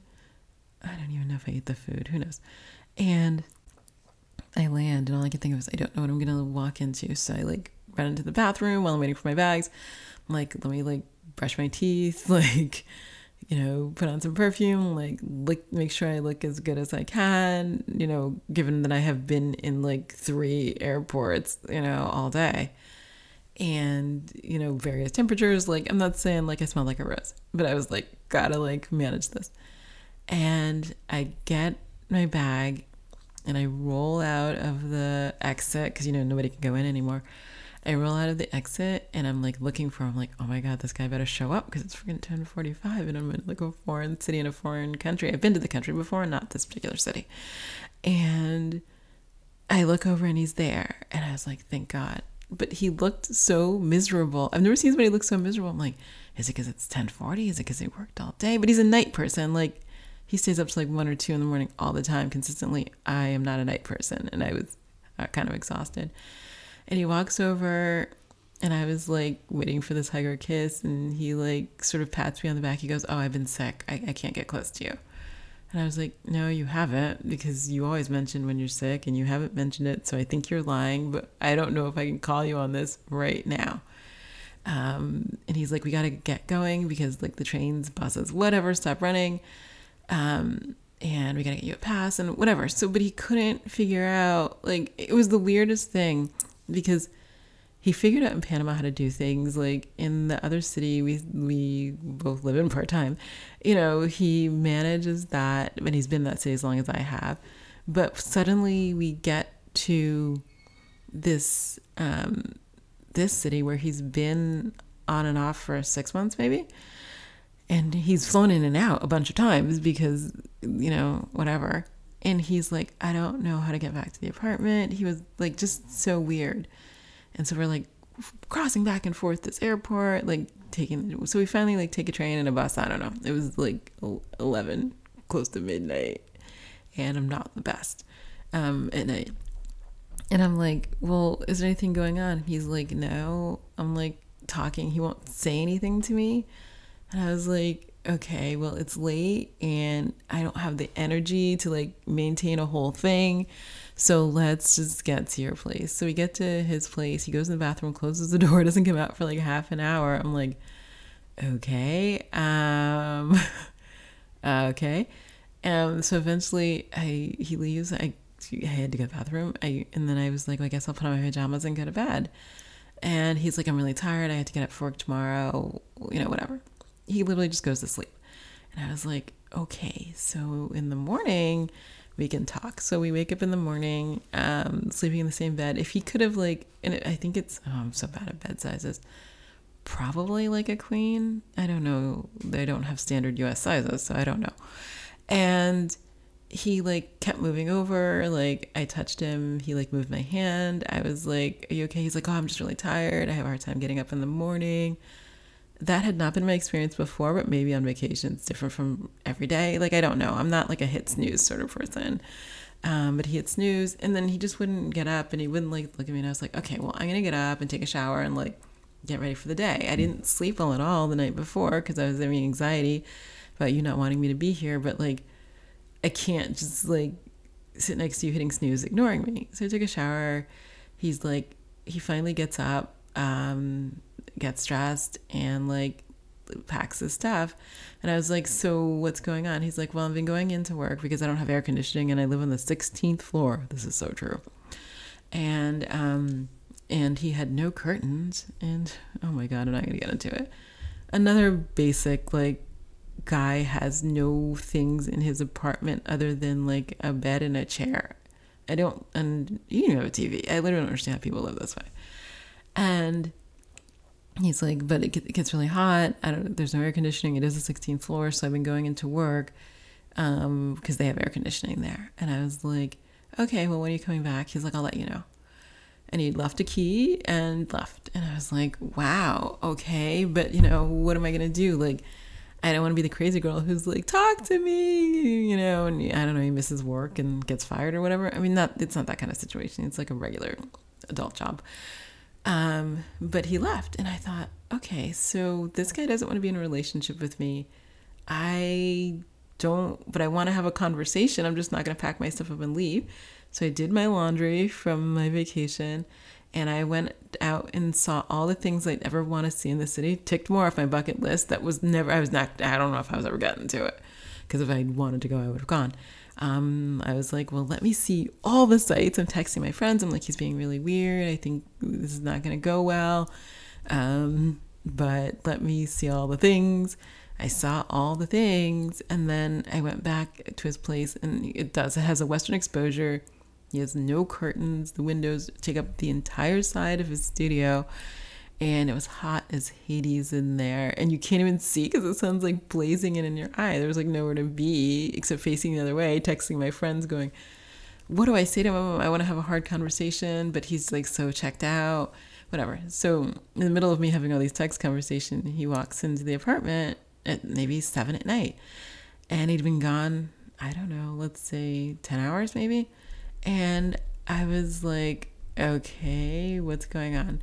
I don't even know if I eat the food. Who knows? And I land, and all I can think of is I don't know what I'm gonna walk into. So I like run into the bathroom while I'm waiting for my bags. I'm like, let me like brush my teeth, like, you know, put on some perfume, like, like make sure I look as good as I can. You know, given that I have been in like three airports, you know, all day and you know various temperatures. Like i'm not saying like i smell like a rose but i was like gotta like manage this. And i get my bag and i roll out of the exit because you know nobody can go in anymore. I roll out of the exit and i'm like looking for i'm like oh my god this guy better show up because it's freaking 1045 and i'm in like a foreign city in a foreign country. I've been to the country before not this particular city. And i look over and he's there. And i was like thank god but he looked so miserable. I've never seen somebody look so miserable. I'm like, is it because it's 1040? Is it because he worked all day? But he's a night person. Like he stays up to like one or two in the morning all the time consistently. I am not a night person, and I was uh, kind of exhausted. And he walks over, and I was like waiting for this hug or kiss, and he like sort of pats me on the back. He goes, "Oh, I've been sick. I, I can't get close to you." And I was like, no, you haven't, because you always mention when you're sick and you haven't mentioned it. So I think you're lying, but I don't know if I can call you on this right now. Um, and he's like, we got to get going because like the trains, buses, whatever, stop running. Um, and we got to get you a pass and whatever. So, but he couldn't figure out, like, it was the weirdest thing because he figured out in Panama how to do things like in the other city we we both live in part time. You know, he manages that and he's been in that city as long as I have. But suddenly we get to this um, this city where he's been on and off for six months maybe. And he's flown in and out a bunch of times because, you know, whatever. And he's like, I don't know how to get back to the apartment. He was like just so weird. And so we're like crossing back and forth this airport, like taking. So we finally like take a train and a bus. I don't know. It was like eleven, close to midnight, and I'm not the best um, at night. And I'm like, well, is there anything going on? He's like, no. I'm like talking. He won't say anything to me. And I was like, okay, well, it's late and I don't have the energy to like maintain a whole thing. So let's just get to your place. So we get to his place. He goes in the bathroom, closes the door, doesn't come out for like half an hour. I'm like, okay, um, okay. Um, so eventually, I he leaves. I I had to go to the bathroom. I and then I was like, well, I guess I'll put on my pajamas and go to bed. And he's like, I'm really tired. I have to get up for work tomorrow. You know, whatever. He literally just goes to sleep. And I was like, okay. So in the morning, we can talk. So we wake up in the morning, um, sleeping in the same bed. If he could have like, and I think it's, oh, I'm so bad at bed sizes. Probably like a queen. I don't know. They don't have standard U.S. sizes, so I don't know. And he like kept moving over. Like I touched him. He like moved my hand. I was like, "Are you okay?" He's like, "Oh, I'm just really tired. I have a hard time getting up in the morning." That had not been my experience before, but maybe on vacation it's different from every day. Like I don't know. I'm not like a hit snooze sort of person. Um, but he hit snooze and then he just wouldn't get up and he wouldn't like look at me and I was like, okay, well I'm gonna get up and take a shower and like get ready for the day. I didn't sleep well at all the night before because I was having anxiety about you not wanting me to be here, but like I can't just like sit next to you hitting snooze ignoring me. So I took a shower. He's like he finally gets up. Um, gets dressed and like packs his stuff. And I was like, So what's going on? He's like, Well, I've been going into work because I don't have air conditioning and I live on the 16th floor. This is so true. And, um, and he had no curtains. And oh my God, I'm not going to get into it. Another basic, like, guy has no things in his apartment other than like a bed and a chair. I don't, and you have a TV. I literally don't understand how people live this way. And he's like, but it gets really hot. I don't. There's no air conditioning. It is a 16th floor, so I've been going into work um because they have air conditioning there. And I was like, okay, well, when are you coming back? He's like, I'll let you know. And he left a key and left. And I was like, wow, okay, but you know, what am I gonna do? Like, I don't want to be the crazy girl who's like, talk to me, you know, and I don't know, he misses work and gets fired or whatever. I mean, not it's not that kind of situation. It's like a regular adult job. Um, but he left, and I thought, okay, so this guy doesn't want to be in a relationship with me. I don't, but I want to have a conversation. I'm just not going to pack my stuff up and leave. So I did my laundry from my vacation and I went out and saw all the things I'd ever want to see in the city. Ticked more off my bucket list. That was never, I was not, I don't know if I was ever getting to it because if I wanted to go, I would have gone um, I was like, well, let me see all the sites. I'm texting my friends. I'm like, he's being really weird. I think this is not going to go well. Um, but let me see all the things. I saw all the things. And then I went back to his place, and it does. It has a Western exposure. He has no curtains. The windows take up the entire side of his studio and it was hot as Hades in there, and you can't even see because the sun's like blazing in in your eye. There was like nowhere to be except facing the other way, texting my friends, going, "What do I say to him? I want to have a hard conversation, but he's like so checked out." Whatever. So in the middle of me having all these text conversations, he walks into the apartment at maybe seven at night, and he'd been gone. I don't know, let's say ten hours maybe, and I was like, "Okay, what's going on?"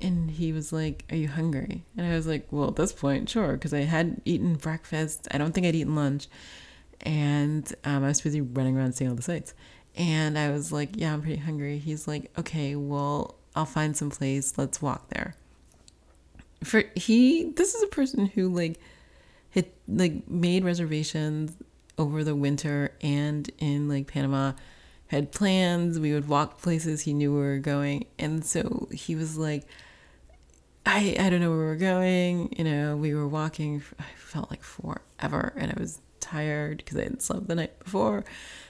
And he was like, Are you hungry? And I was like, Well, at this point, sure, because I had eaten breakfast. I don't think I'd eaten lunch. And um, I was busy running around seeing all the sights. And I was like, Yeah, I'm pretty hungry. He's like, Okay, well, I'll find some place. Let's walk there. For he, this is a person who like had like made reservations over the winter and in like Panama had plans. We would walk places he knew we were going. And so he was like, I, I don't know where we were going. You know, we were walking, I felt like forever, and I was tired because I hadn't slept the night before.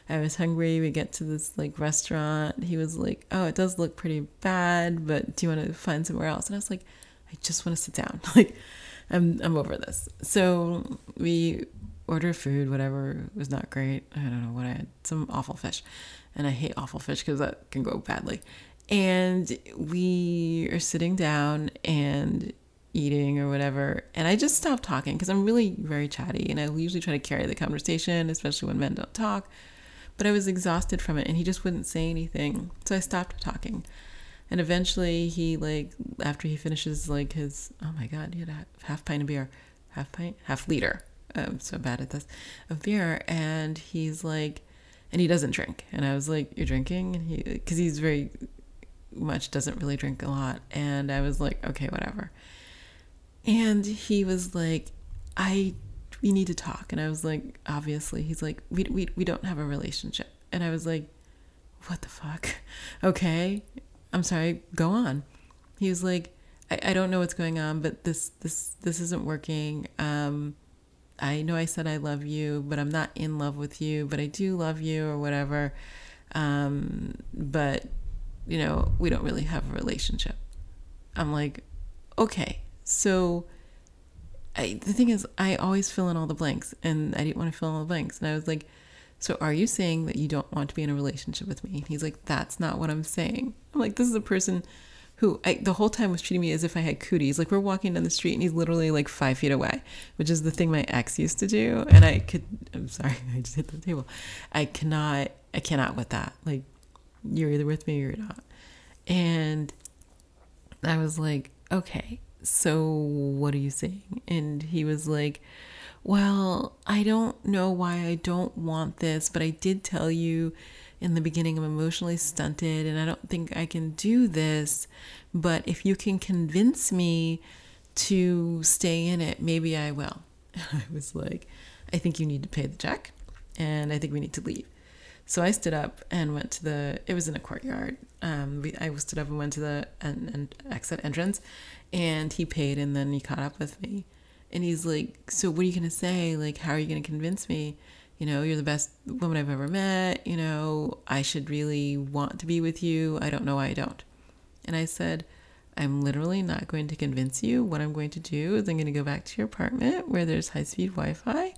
I was hungry. We get to this like restaurant. He was like, "Oh, it does look pretty bad, but do you want to find somewhere else?" And I was like, "I just want to sit down. Like, I'm I'm over this." So we order food. Whatever was not great. I don't know what I had. Some awful fish, and I hate awful fish because that can go badly. And we are sitting down and eating or whatever. And I just stopped talking because I'm really very chatty and I usually try to carry the conversation, especially when men don't talk. But I was exhausted from it and he just wouldn't say anything. So I stopped talking. And eventually he like after he finishes like his oh my god, he had a half pint of beer. Half pint? Half liter. I'm so bad at this. Of beer. And he's like and he doesn't drink. And I was like, You're drinking? And he because he's very much, doesn't really drink a lot. And I was like, okay, whatever. And he was like, I, we need to talk. And I was like, obviously, he's like, we, we, we don't have a relationship. And I was like, what the fuck? Okay. I'm sorry. Go on. He was like, I, I don't know what's going on, but this, this, this isn't working. Um, I know I said I love you, but I'm not in love with you, but I do love you or whatever. Um, but you know, we don't really have a relationship. I'm like, okay. So I, the thing is, I always fill in all the blanks and I didn't want to fill in all the blanks. And I was like, so are you saying that you don't want to be in a relationship with me? And he's like, that's not what I'm saying. I'm like, this is a person who I, the whole time was treating me as if I had cooties. Like we're walking down the street and he's literally like five feet away, which is the thing my ex used to do. And I could, I'm sorry, I just hit the table. I cannot, I cannot with that. Like you're either with me or you're not. And I was like, okay, so what are you saying? And he was like, well, I don't know why I don't want this, but I did tell you in the beginning I'm emotionally stunted and I don't think I can do this. But if you can convince me to stay in it, maybe I will. I was like, I think you need to pay the check and I think we need to leave. So I stood up and went to the, it was in a courtyard. Um, we, I stood up and went to the and, and exit entrance and he paid and then he caught up with me. And he's like, So what are you to say? Like, how are you to convince me? You know, you're the best woman I've ever met. You know, I should really want to be with you. I don't know why I don't. And I said, I'm literally not going to convince you. What I'm going to do is I'm going to go back to your apartment where there's high speed Wi Fi.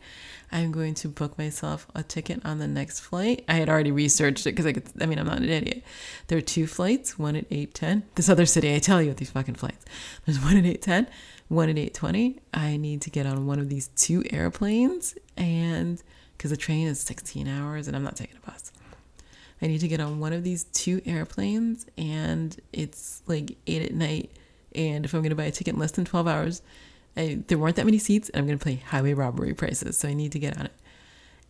I'm going to book myself a ticket on the next flight. I had already researched it because I could, I mean, I'm not an idiot. There are two flights, one at 8.10. This other city, I tell you with these fucking flights. There's one at 8.10, one at 8.20. I need to get on one of these two airplanes and because the train is 16 hours and I'm not taking a bus. I need to get on one of these two airplanes and it's like eight at night. And if I'm going to buy a ticket in less than 12 hours, I, there weren't that many seats and I'm going to play highway robbery prices. So I need to get on it.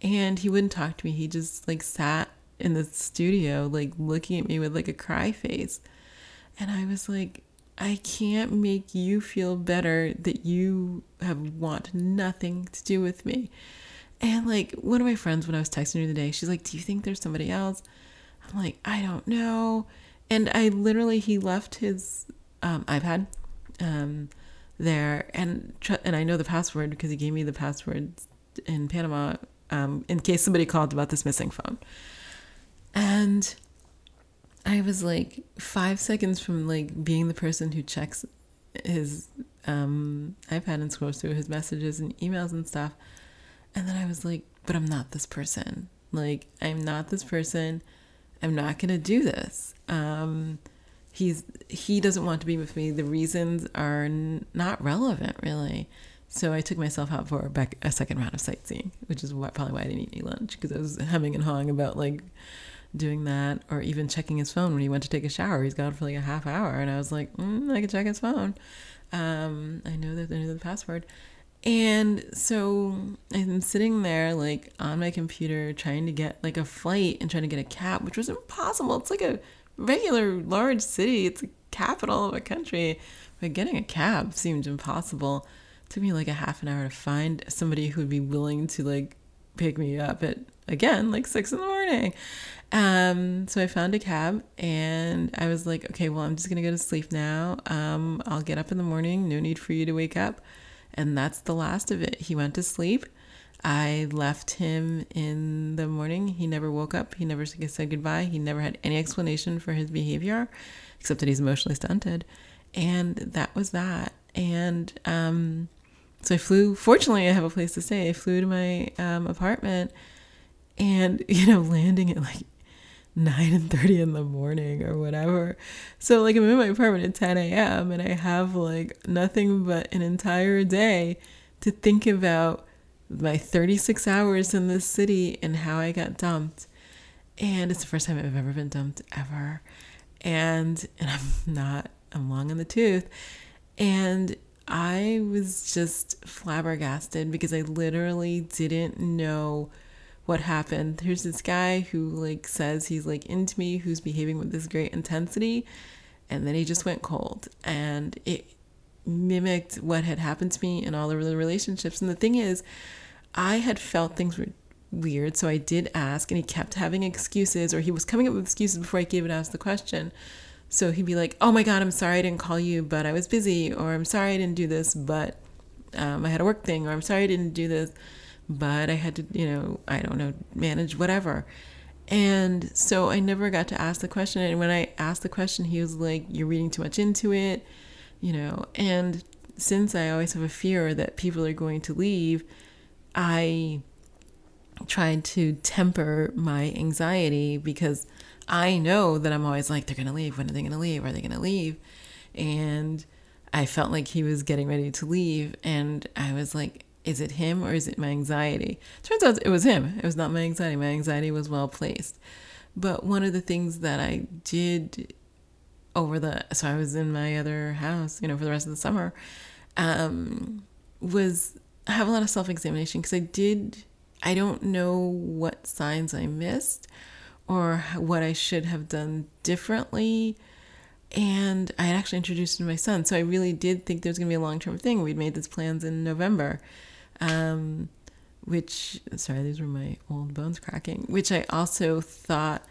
And he wouldn't talk to me. He just like sat in the studio, like looking at me with like a cry face. And I was like, I can't make you feel better that you have want nothing to do with me. And like one of my friends, when I was texting her the day, she's like, Do you think there's somebody else? I'm like, I don't know. And I literally, he left his um, iPad um, there, and and I know the password because he gave me the password in Panama um, in case somebody called about this missing phone. And I was like five seconds from like being the person who checks his um, iPad and scrolls through his messages and emails and stuff. And then I was like, but I'm not this person. Like, I'm not this person. I'm not going to do this. Um, he's he doesn't want to be with me. The reasons are n- not relevant, really. So I took myself out for back a second round of sightseeing, which is probably why I didn't eat any lunch because I was hemming and hawing about like doing that or even checking his phone when he went to take a shower. He's gone for like a half hour, and I was like, mm, I can check his phone. Um, I know that I know the password, and so I'm sitting there like on my computer trying to get like a flight and trying to get a cab, which was impossible. It's like a regular large city, it's a capital of a country. But getting a cab seemed impossible. It took me like a half an hour to find somebody who would be willing to like pick me up at again like six in the morning. Um, so I found a cab and I was like, okay, well, I'm just gonna go to sleep now. Um, I'll get up in the morning. No need for you to wake up. And that's the last of it. He went to sleep. I left him in the morning. He never woke up. He never said goodbye. He never had any explanation for his behavior, except that he's emotionally stunted. And that was that. And um, so I flew. Fortunately, I have a place to stay. I flew to my um, apartment, and you know, landing at like nine and thirty in the morning or whatever. So like I'm in my apartment at ten a.m. and I have like nothing but an entire day to think about my 36 hours in this city and how I got dumped. And it's the first time I've ever been dumped ever. And and I'm not I'm long in the tooth. And I was just flabbergasted because I literally didn't know what happened. There's this guy who like says he's like into me, who's behaving with this great intensity, and then he just went cold. And it mimicked what had happened to me in all of the relationships. And the thing is, I had felt things were weird, so I did ask, and he kept having excuses, or he was coming up with excuses before I could even ask the question. So he'd be like, "Oh my God, I'm sorry I didn't call you, but I was busy," or "I'm sorry I didn't do this, but um, I had a work thing," or "I'm sorry I didn't do this." but I had to, you know, I don't know, manage whatever. And so I never got to ask the question. And when I asked the question, he was like, You're reading too much into it, you know. And since I always have a fear that people are going to leave, I tried to temper my anxiety because I know that I'm always like, They're going to leave. When are they going to leave? Are they going to leave? And I felt like he was getting ready to leave. And I was like, is it him or is it my anxiety? Turns out it was him. It was not my anxiety. My anxiety was well placed. But one of the things that I did over the so I was in my other house, you know, for the rest of the summer, um, was have a lot of self examination because I did. I don't know what signs I missed or what I should have done differently. And I had actually introduced to my son. So I really did think there was going to be a long term thing. We'd made these plans in November. Um, which, sorry, these were my old bones cracking, which I also thought,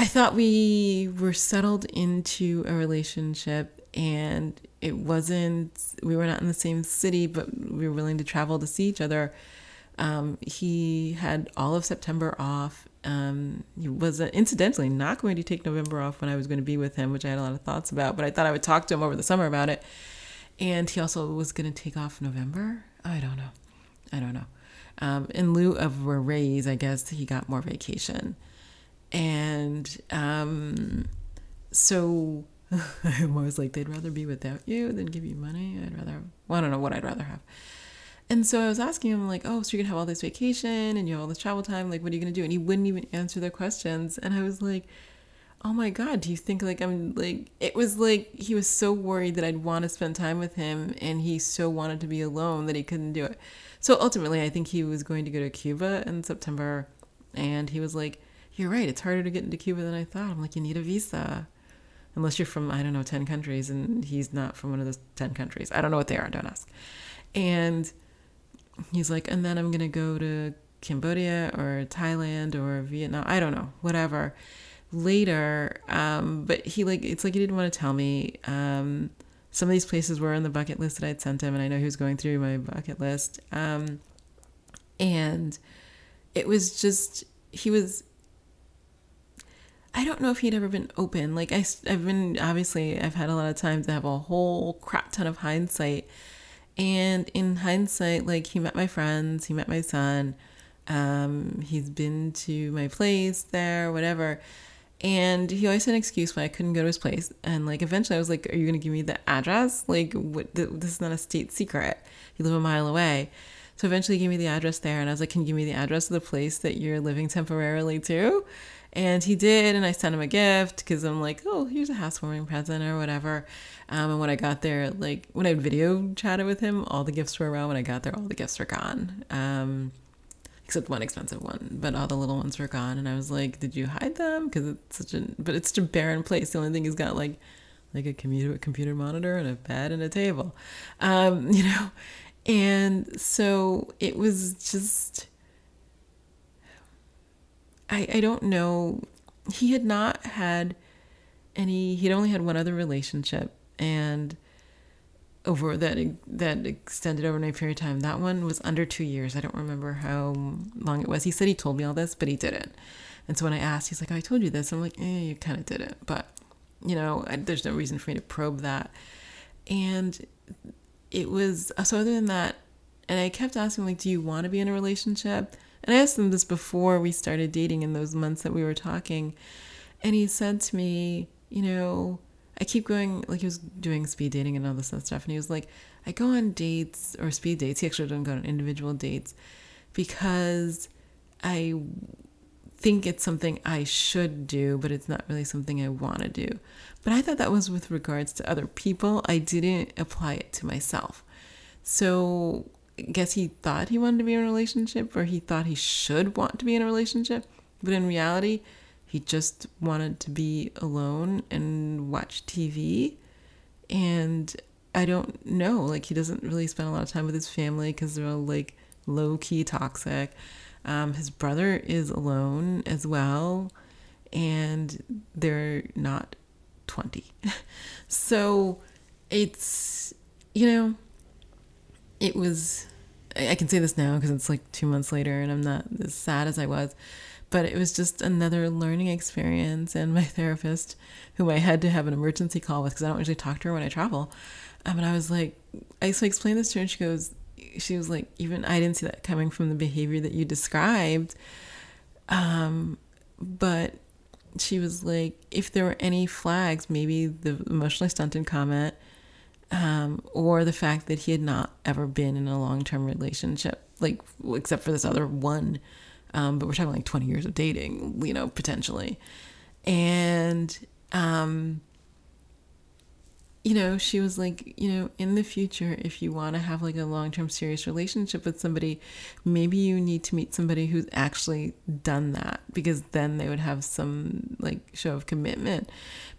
I thought we were settled into a relationship and it wasn't, we were not in the same city, but we were willing to travel to see each other. Um, he had all of September off. Um, he was incidentally not going to take November off when I was going to be with him, which I had a lot of thoughts about, but I thought I would talk to him over the summer about it. And he also was going to take off November. I don't know. I don't know. Um, in lieu of a raise, I guess he got more vacation. And um, so I'm always like, they'd rather be without you than give you money. I'd rather, well, I don't know what I'd rather have. And so I was asking him, like, oh, so you're to have all this vacation and you have all this travel time. Like, what are you to do? And he wouldn't even answer their questions. And I was like, oh my God, do you think like I'm like, it was like he was so worried that I'd want to spend time with him and he so wanted to be alone that he couldn't do it. So ultimately, I think he was going to go to Cuba in September, and he was like, "You're right. It's harder to get into Cuba than I thought." I'm like, "You need a visa." Unless you're from, I don't know, 10 countries, and he's not from one of those 10 countries. I don't know what they are, don't ask. And he's like, and then I'm going to go to Cambodia or Thailand or Vietnam. I don't know, whatever. Later, um, but he like, it's like he didn't want to tell me. Um, some of these places were on the bucket list that I'd sent him, and I know he was going through my bucket list. Um, and it was just, he was, I don't know if he'd ever been open. Like, I, I've been, obviously, I've had a lot of time to have a whole crap ton of hindsight. And in hindsight, like, he met my friends, he met my son, um, he's been to my place there, whatever. And he always had an excuse why I couldn't go to his place. And like eventually I was like, Are you to give me the address? Like, what, this is not a state secret. You live a mile away. So eventually he gave me the address there. And I was like, Can you give me the address of the place that you're living temporarily to? And he did. And I sent him a gift because I'm like, Oh, here's a housewarming present or whatever. Um, and when I got there, like when I video chatted with him, all the gifts were around. When I got there, all the gifts were gone. Um, except one expensive one, but all the little ones were gone. And I was like, "Did you hide them?" Because it's such a, but it's such a barren place. The only thing he's got like, like a computer computer monitor and a bed and a table, um, you know. And so it was just, I I don't know. He had not had any. He'd only had one other relationship, and over that that extended over a period of time. That one was under two years. I don't remember how long it was. He said he told me all this, but he didn't. And so when I asked, he's like, "I told you this." I'm like, "Eh, you kind of did it," but you know, I, there's no reason for me to probe that. And it was so. Other than that, and I kept asking, like, "Do you want to be in a relationship?" And I asked him this before we started dating in those months that we were talking, and he said to me, "You know." I keep going, like he was doing speed dating and all this stuff. And he was like, I go on dates or speed dates. He actually doesn't go on individual dates because I think it's something I should do, but it's not really something I want to do. But I thought that was with regards to other people. I didn't apply it to myself. So guess he thought he wanted to be in a relationship or he thought he should want to be in a relationship. But in reality, he just wanted to be alone and watch TV. And I don't know, like, he doesn't really spend a lot of time with his family because they're all like low key toxic. Um, his brother is alone as well, and they're not 20. so it's, you know, it was, I can say this now because it's like two months later and I'm not as sad as I was but it was just another learning experience. And my therapist, who I had to have an emergency call with because I don't usually talk to her when I travel, um, and I was like, I so I explained this to her, and she goes, she was like, even I didn't see that coming from the behavior that you described. Um, but she was like, if there were any flags, maybe the emotionally stunted comment, um, or the fact that he had not ever been in a long term relationship, like except for this other one um, but we're talking like 20 years of dating, you know, potentially. And, um, you know, she was like, you know, in the future, if you want to have like a long term serious relationship with somebody, maybe you need to meet somebody who's actually done that because then they would have some like show of commitment.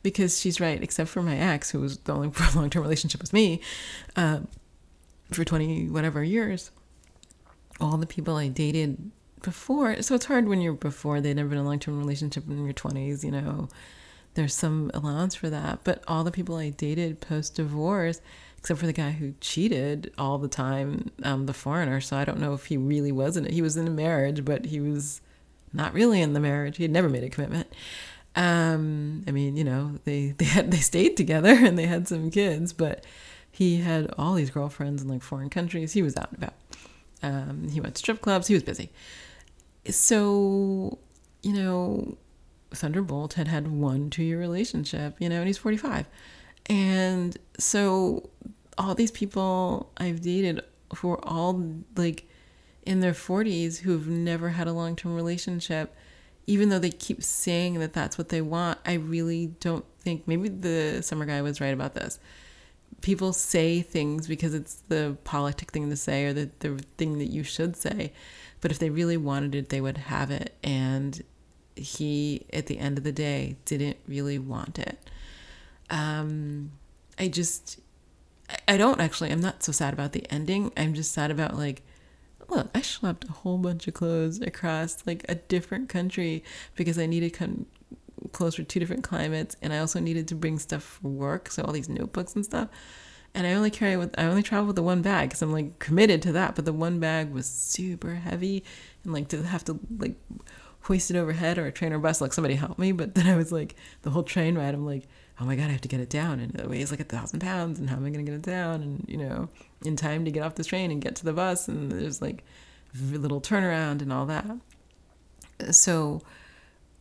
Because she's right, except for my ex, who was the only long term relationship with me uh, for 20 whatever years, all the people I dated before, so it's hard when you're before they'd never been a long term relationship in your 20s, you know there's some allowance for that. But all the people I dated post divorce, except for the guy who cheated all the time, um, the foreigner. So I don't know if he really was in it. He was in a marriage, but he was not really in the marriage. He had never made a commitment. Um, I mean, you know, they they had they stayed together and they had some kids, but he had all these girlfriends in like foreign countries. He was out and about. Um, he went to strip clubs. He was busy. So, you know, Thunderbolt had had one two year relationship, you know, and he's 45. And so all these people I've dated who are all like in their 40s who've never had a long term relationship, even though they keep saying that that's what they want, I really don't think maybe the summer guy was right about this. People say things because it's the politic thing to say or the, the thing that you should say. But if they really wanted it, they would have it. And he, at the end of the day, didn't really want it. Um, I just, I don't actually, I'm not so sad about the ending. I'm just sad about like, look, I schlepped a whole bunch of clothes across like a different country because I needed clothes for two different climates, and I also needed to bring stuff for work, so all these notebooks and stuff. And I only carry with I only travel with the one bag because I'm like committed to that. But the one bag was super heavy, and like to have to like hoist it overhead or a train or bus, like somebody help me. But then I was like, the whole train ride, I'm like, oh my God, I have to get it down. And it weighs like a thousand pounds. And how am I going to get it down? And, you know, in time to get off this train and get to the bus. And there's like little turnaround and all that. So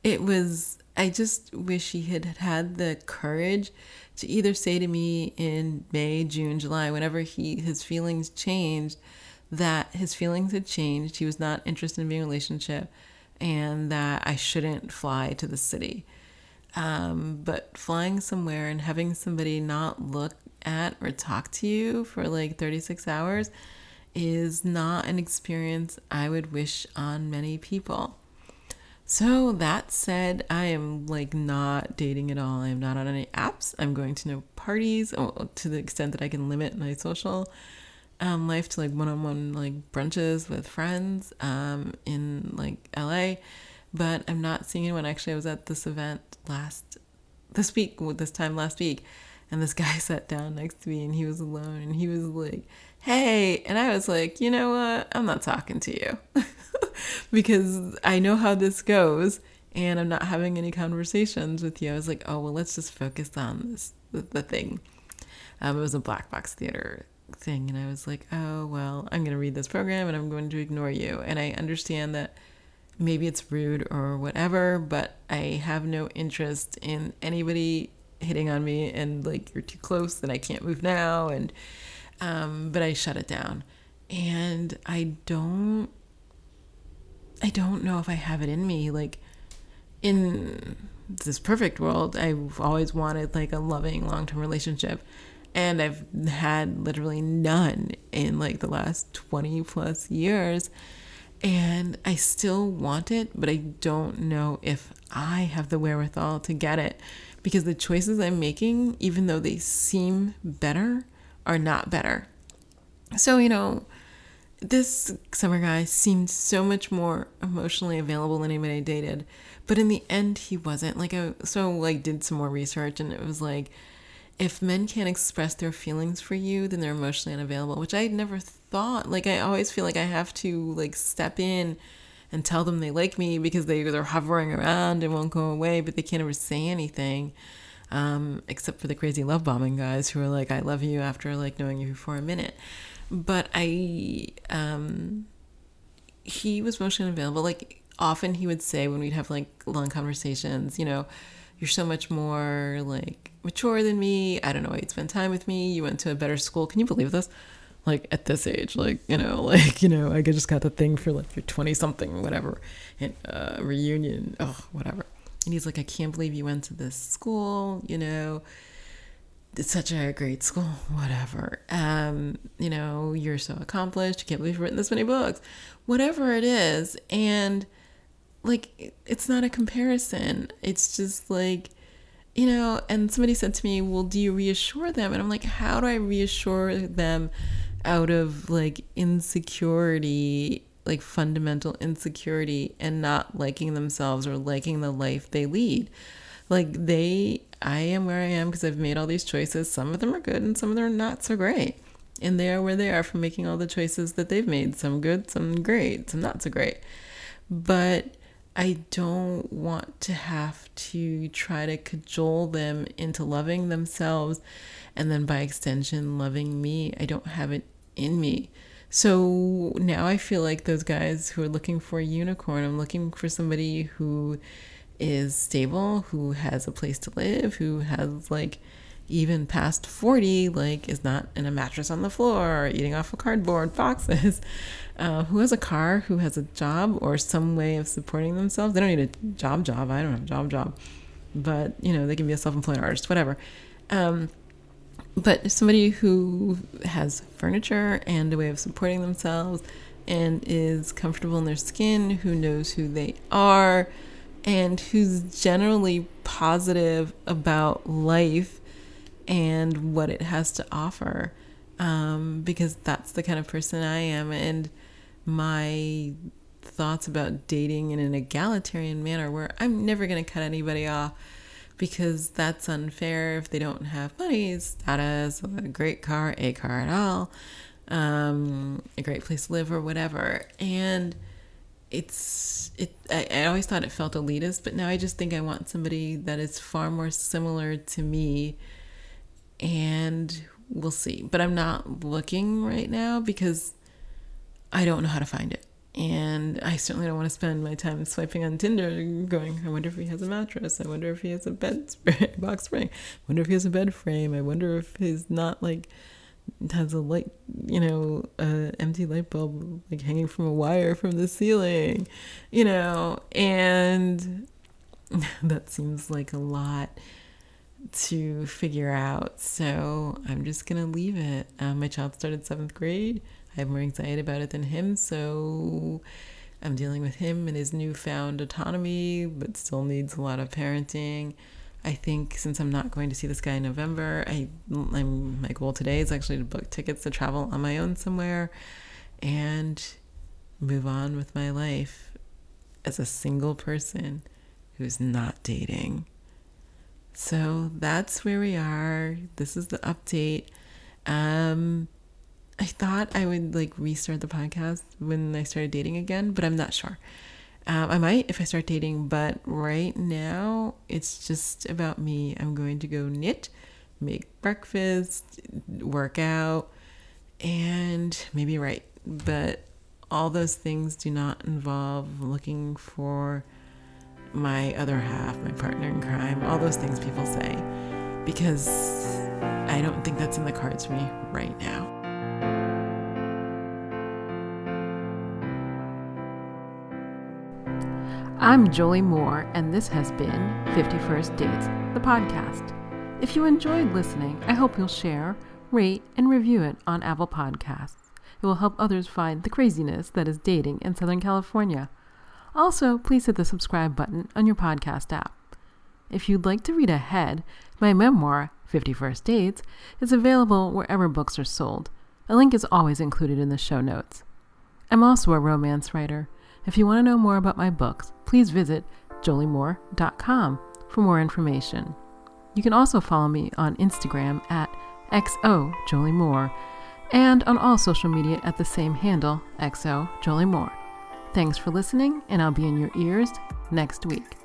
it was, I just wish he had had the courage to either say to me in May, June, July, whenever he his feelings changed, that his feelings had changed. He was not interested in being in a relationship and that I shouldn't fly to the city. Um, but flying somewhere and having somebody not look at or talk to you for like 36 hours is not an experience I would wish on many people. So that said, I am like not dating at all. I am not on any apps. I'm going to no parties oh, to the extent that I can limit my social um, life to like one-on-one like brunches with friends um, in like LA, but I'm not seeing anyone. Actually, I was at this event last this week, this time last week, and this guy sat down next to me and he was alone and he was like, "Hey," and I was like, "You know what? I'm not talking to you because I know how this goes." And I'm not having any conversations with you. I was like, oh, well, let's just focus on this, the, the thing. Um, it was a black box theater thing and I was like, "Oh, well, I'm going to read this program and I'm going to ignore you." And I understand that maybe it's rude or whatever, but I have no interest in anybody hitting on me and like you're too close and I can't move now and um but I shut it down. And I don't I don't know if I have it in me like in this perfect world, I've always wanted like a loving long-term relationship and I've had literally none in like the last 20 plus years. And I still want it, but I don't know if I have the wherewithal to get it because the choices I'm making, even though they seem better, are not better. So, you know, this summer guy seemed so much more emotionally available than anybody I dated, but in the end, he wasn't. Like, I so like did some more research, and it was like if men can't express their feelings for you, then they're emotionally unavailable, which I never thought. Like I always feel like I have to like step in and tell them they like me because they they're hovering around and won't go away, but they can't ever say anything. Um, except for the crazy love bombing guys who are like, I love you after like knowing you for a minute. But I um he was emotionally unavailable. Like often he would say when we'd have like long conversations, you know, you're so much more like mature than me. I don't know why you'd spend time with me. You went to a better school. Can you believe this? Like at this age, like, you know, like, you know, I just got the thing for like your 20 something, whatever, and uh, reunion, oh, whatever. And he's like, I can't believe you went to this school, you know. it's such a great school, whatever. Um, you know, you're so accomplished. You can't believe you've written this many books, whatever it is. And like, it's not a comparison. It's just like, you know, and somebody said to me, Well, do you reassure them? And I'm like, How do I reassure them out of like insecurity, like fundamental insecurity, and not liking themselves or liking the life they lead? Like, they, I am where I am because I've made all these choices. Some of them are good and some of them are not so great. And they are where they are from making all the choices that they've made. Some good, some great, some not so great. But I don't want to have to try to cajole them into loving themselves and then by extension loving me. I don't have it in me. So now I feel like those guys who are looking for a unicorn, I'm looking for somebody who is stable, who has a place to live, who has like even past 40, like is not in a mattress on the floor or eating off of cardboard boxes, uh, who has a car, who has a job or some way of supporting themselves. They don't need a job job. I don't have a job job, but you know, they can be a self-employed artist, whatever. Um, but somebody who has furniture and a way of supporting themselves and is comfortable in their skin, who knows who they are, and who's generally positive about life and what it has to offer. Um, because that's the kind of person I am. And my thoughts about dating in an egalitarian manner where I'm never going to cut anybody off because that's unfair if they don't have money, status, a great car, a car at all, um, a great place to live or whatever. And it's it I, I always thought it felt elitist, but now I just think I want somebody that is far more similar to me and we'll see. But I'm not looking right now because I don't know how to find it. And I certainly don't want to spend my time swiping on Tinder going, I wonder if he has a mattress. I wonder if he has a bed spring, box spring. I wonder if he has a bed frame. I wonder if he's not like has a light, you know, a empty light bulb like hanging from a wire from the ceiling, you know, and that seems like a lot to figure out. So I'm just gonna leave it. Um, my child started seventh grade. I have more anxiety about it than him, so I'm dealing with him and his newfound autonomy, but still needs a lot of parenting. I think since I'm not going to see this guy in November, I I'm my goal today is actually to book tickets to travel on my own somewhere and move on with my life as a single person who's not dating. So that's where we are. This is the update. Um I thought I would like restart the podcast when I started dating again, but I'm not sure. Um, I might if I start dating, but right now it's just about me. I'm going to go knit, make breakfast, work out, and maybe write. But all those things do not involve looking for my other half, my partner in crime, all those things people say, because I don't think that's in the cards for me right now. I'm Jolie Moore, and this has been 51st Dates, the podcast. If you enjoyed listening, I hope you'll share, rate, and review it on Apple Podcasts. It will help others find the craziness that is dating in Southern California. Also, please hit the subscribe button on your podcast app. If you'd like to read ahead, my memoir, 51st Dates, is available wherever books are sold. A link is always included in the show notes. I'm also a romance writer. If you want to know more about my books, please visit joliemoore.com for more information. You can also follow me on Instagram at xojoliemoore and on all social media at the same handle, xojoliemoore. Thanks for listening, and I'll be in your ears next week.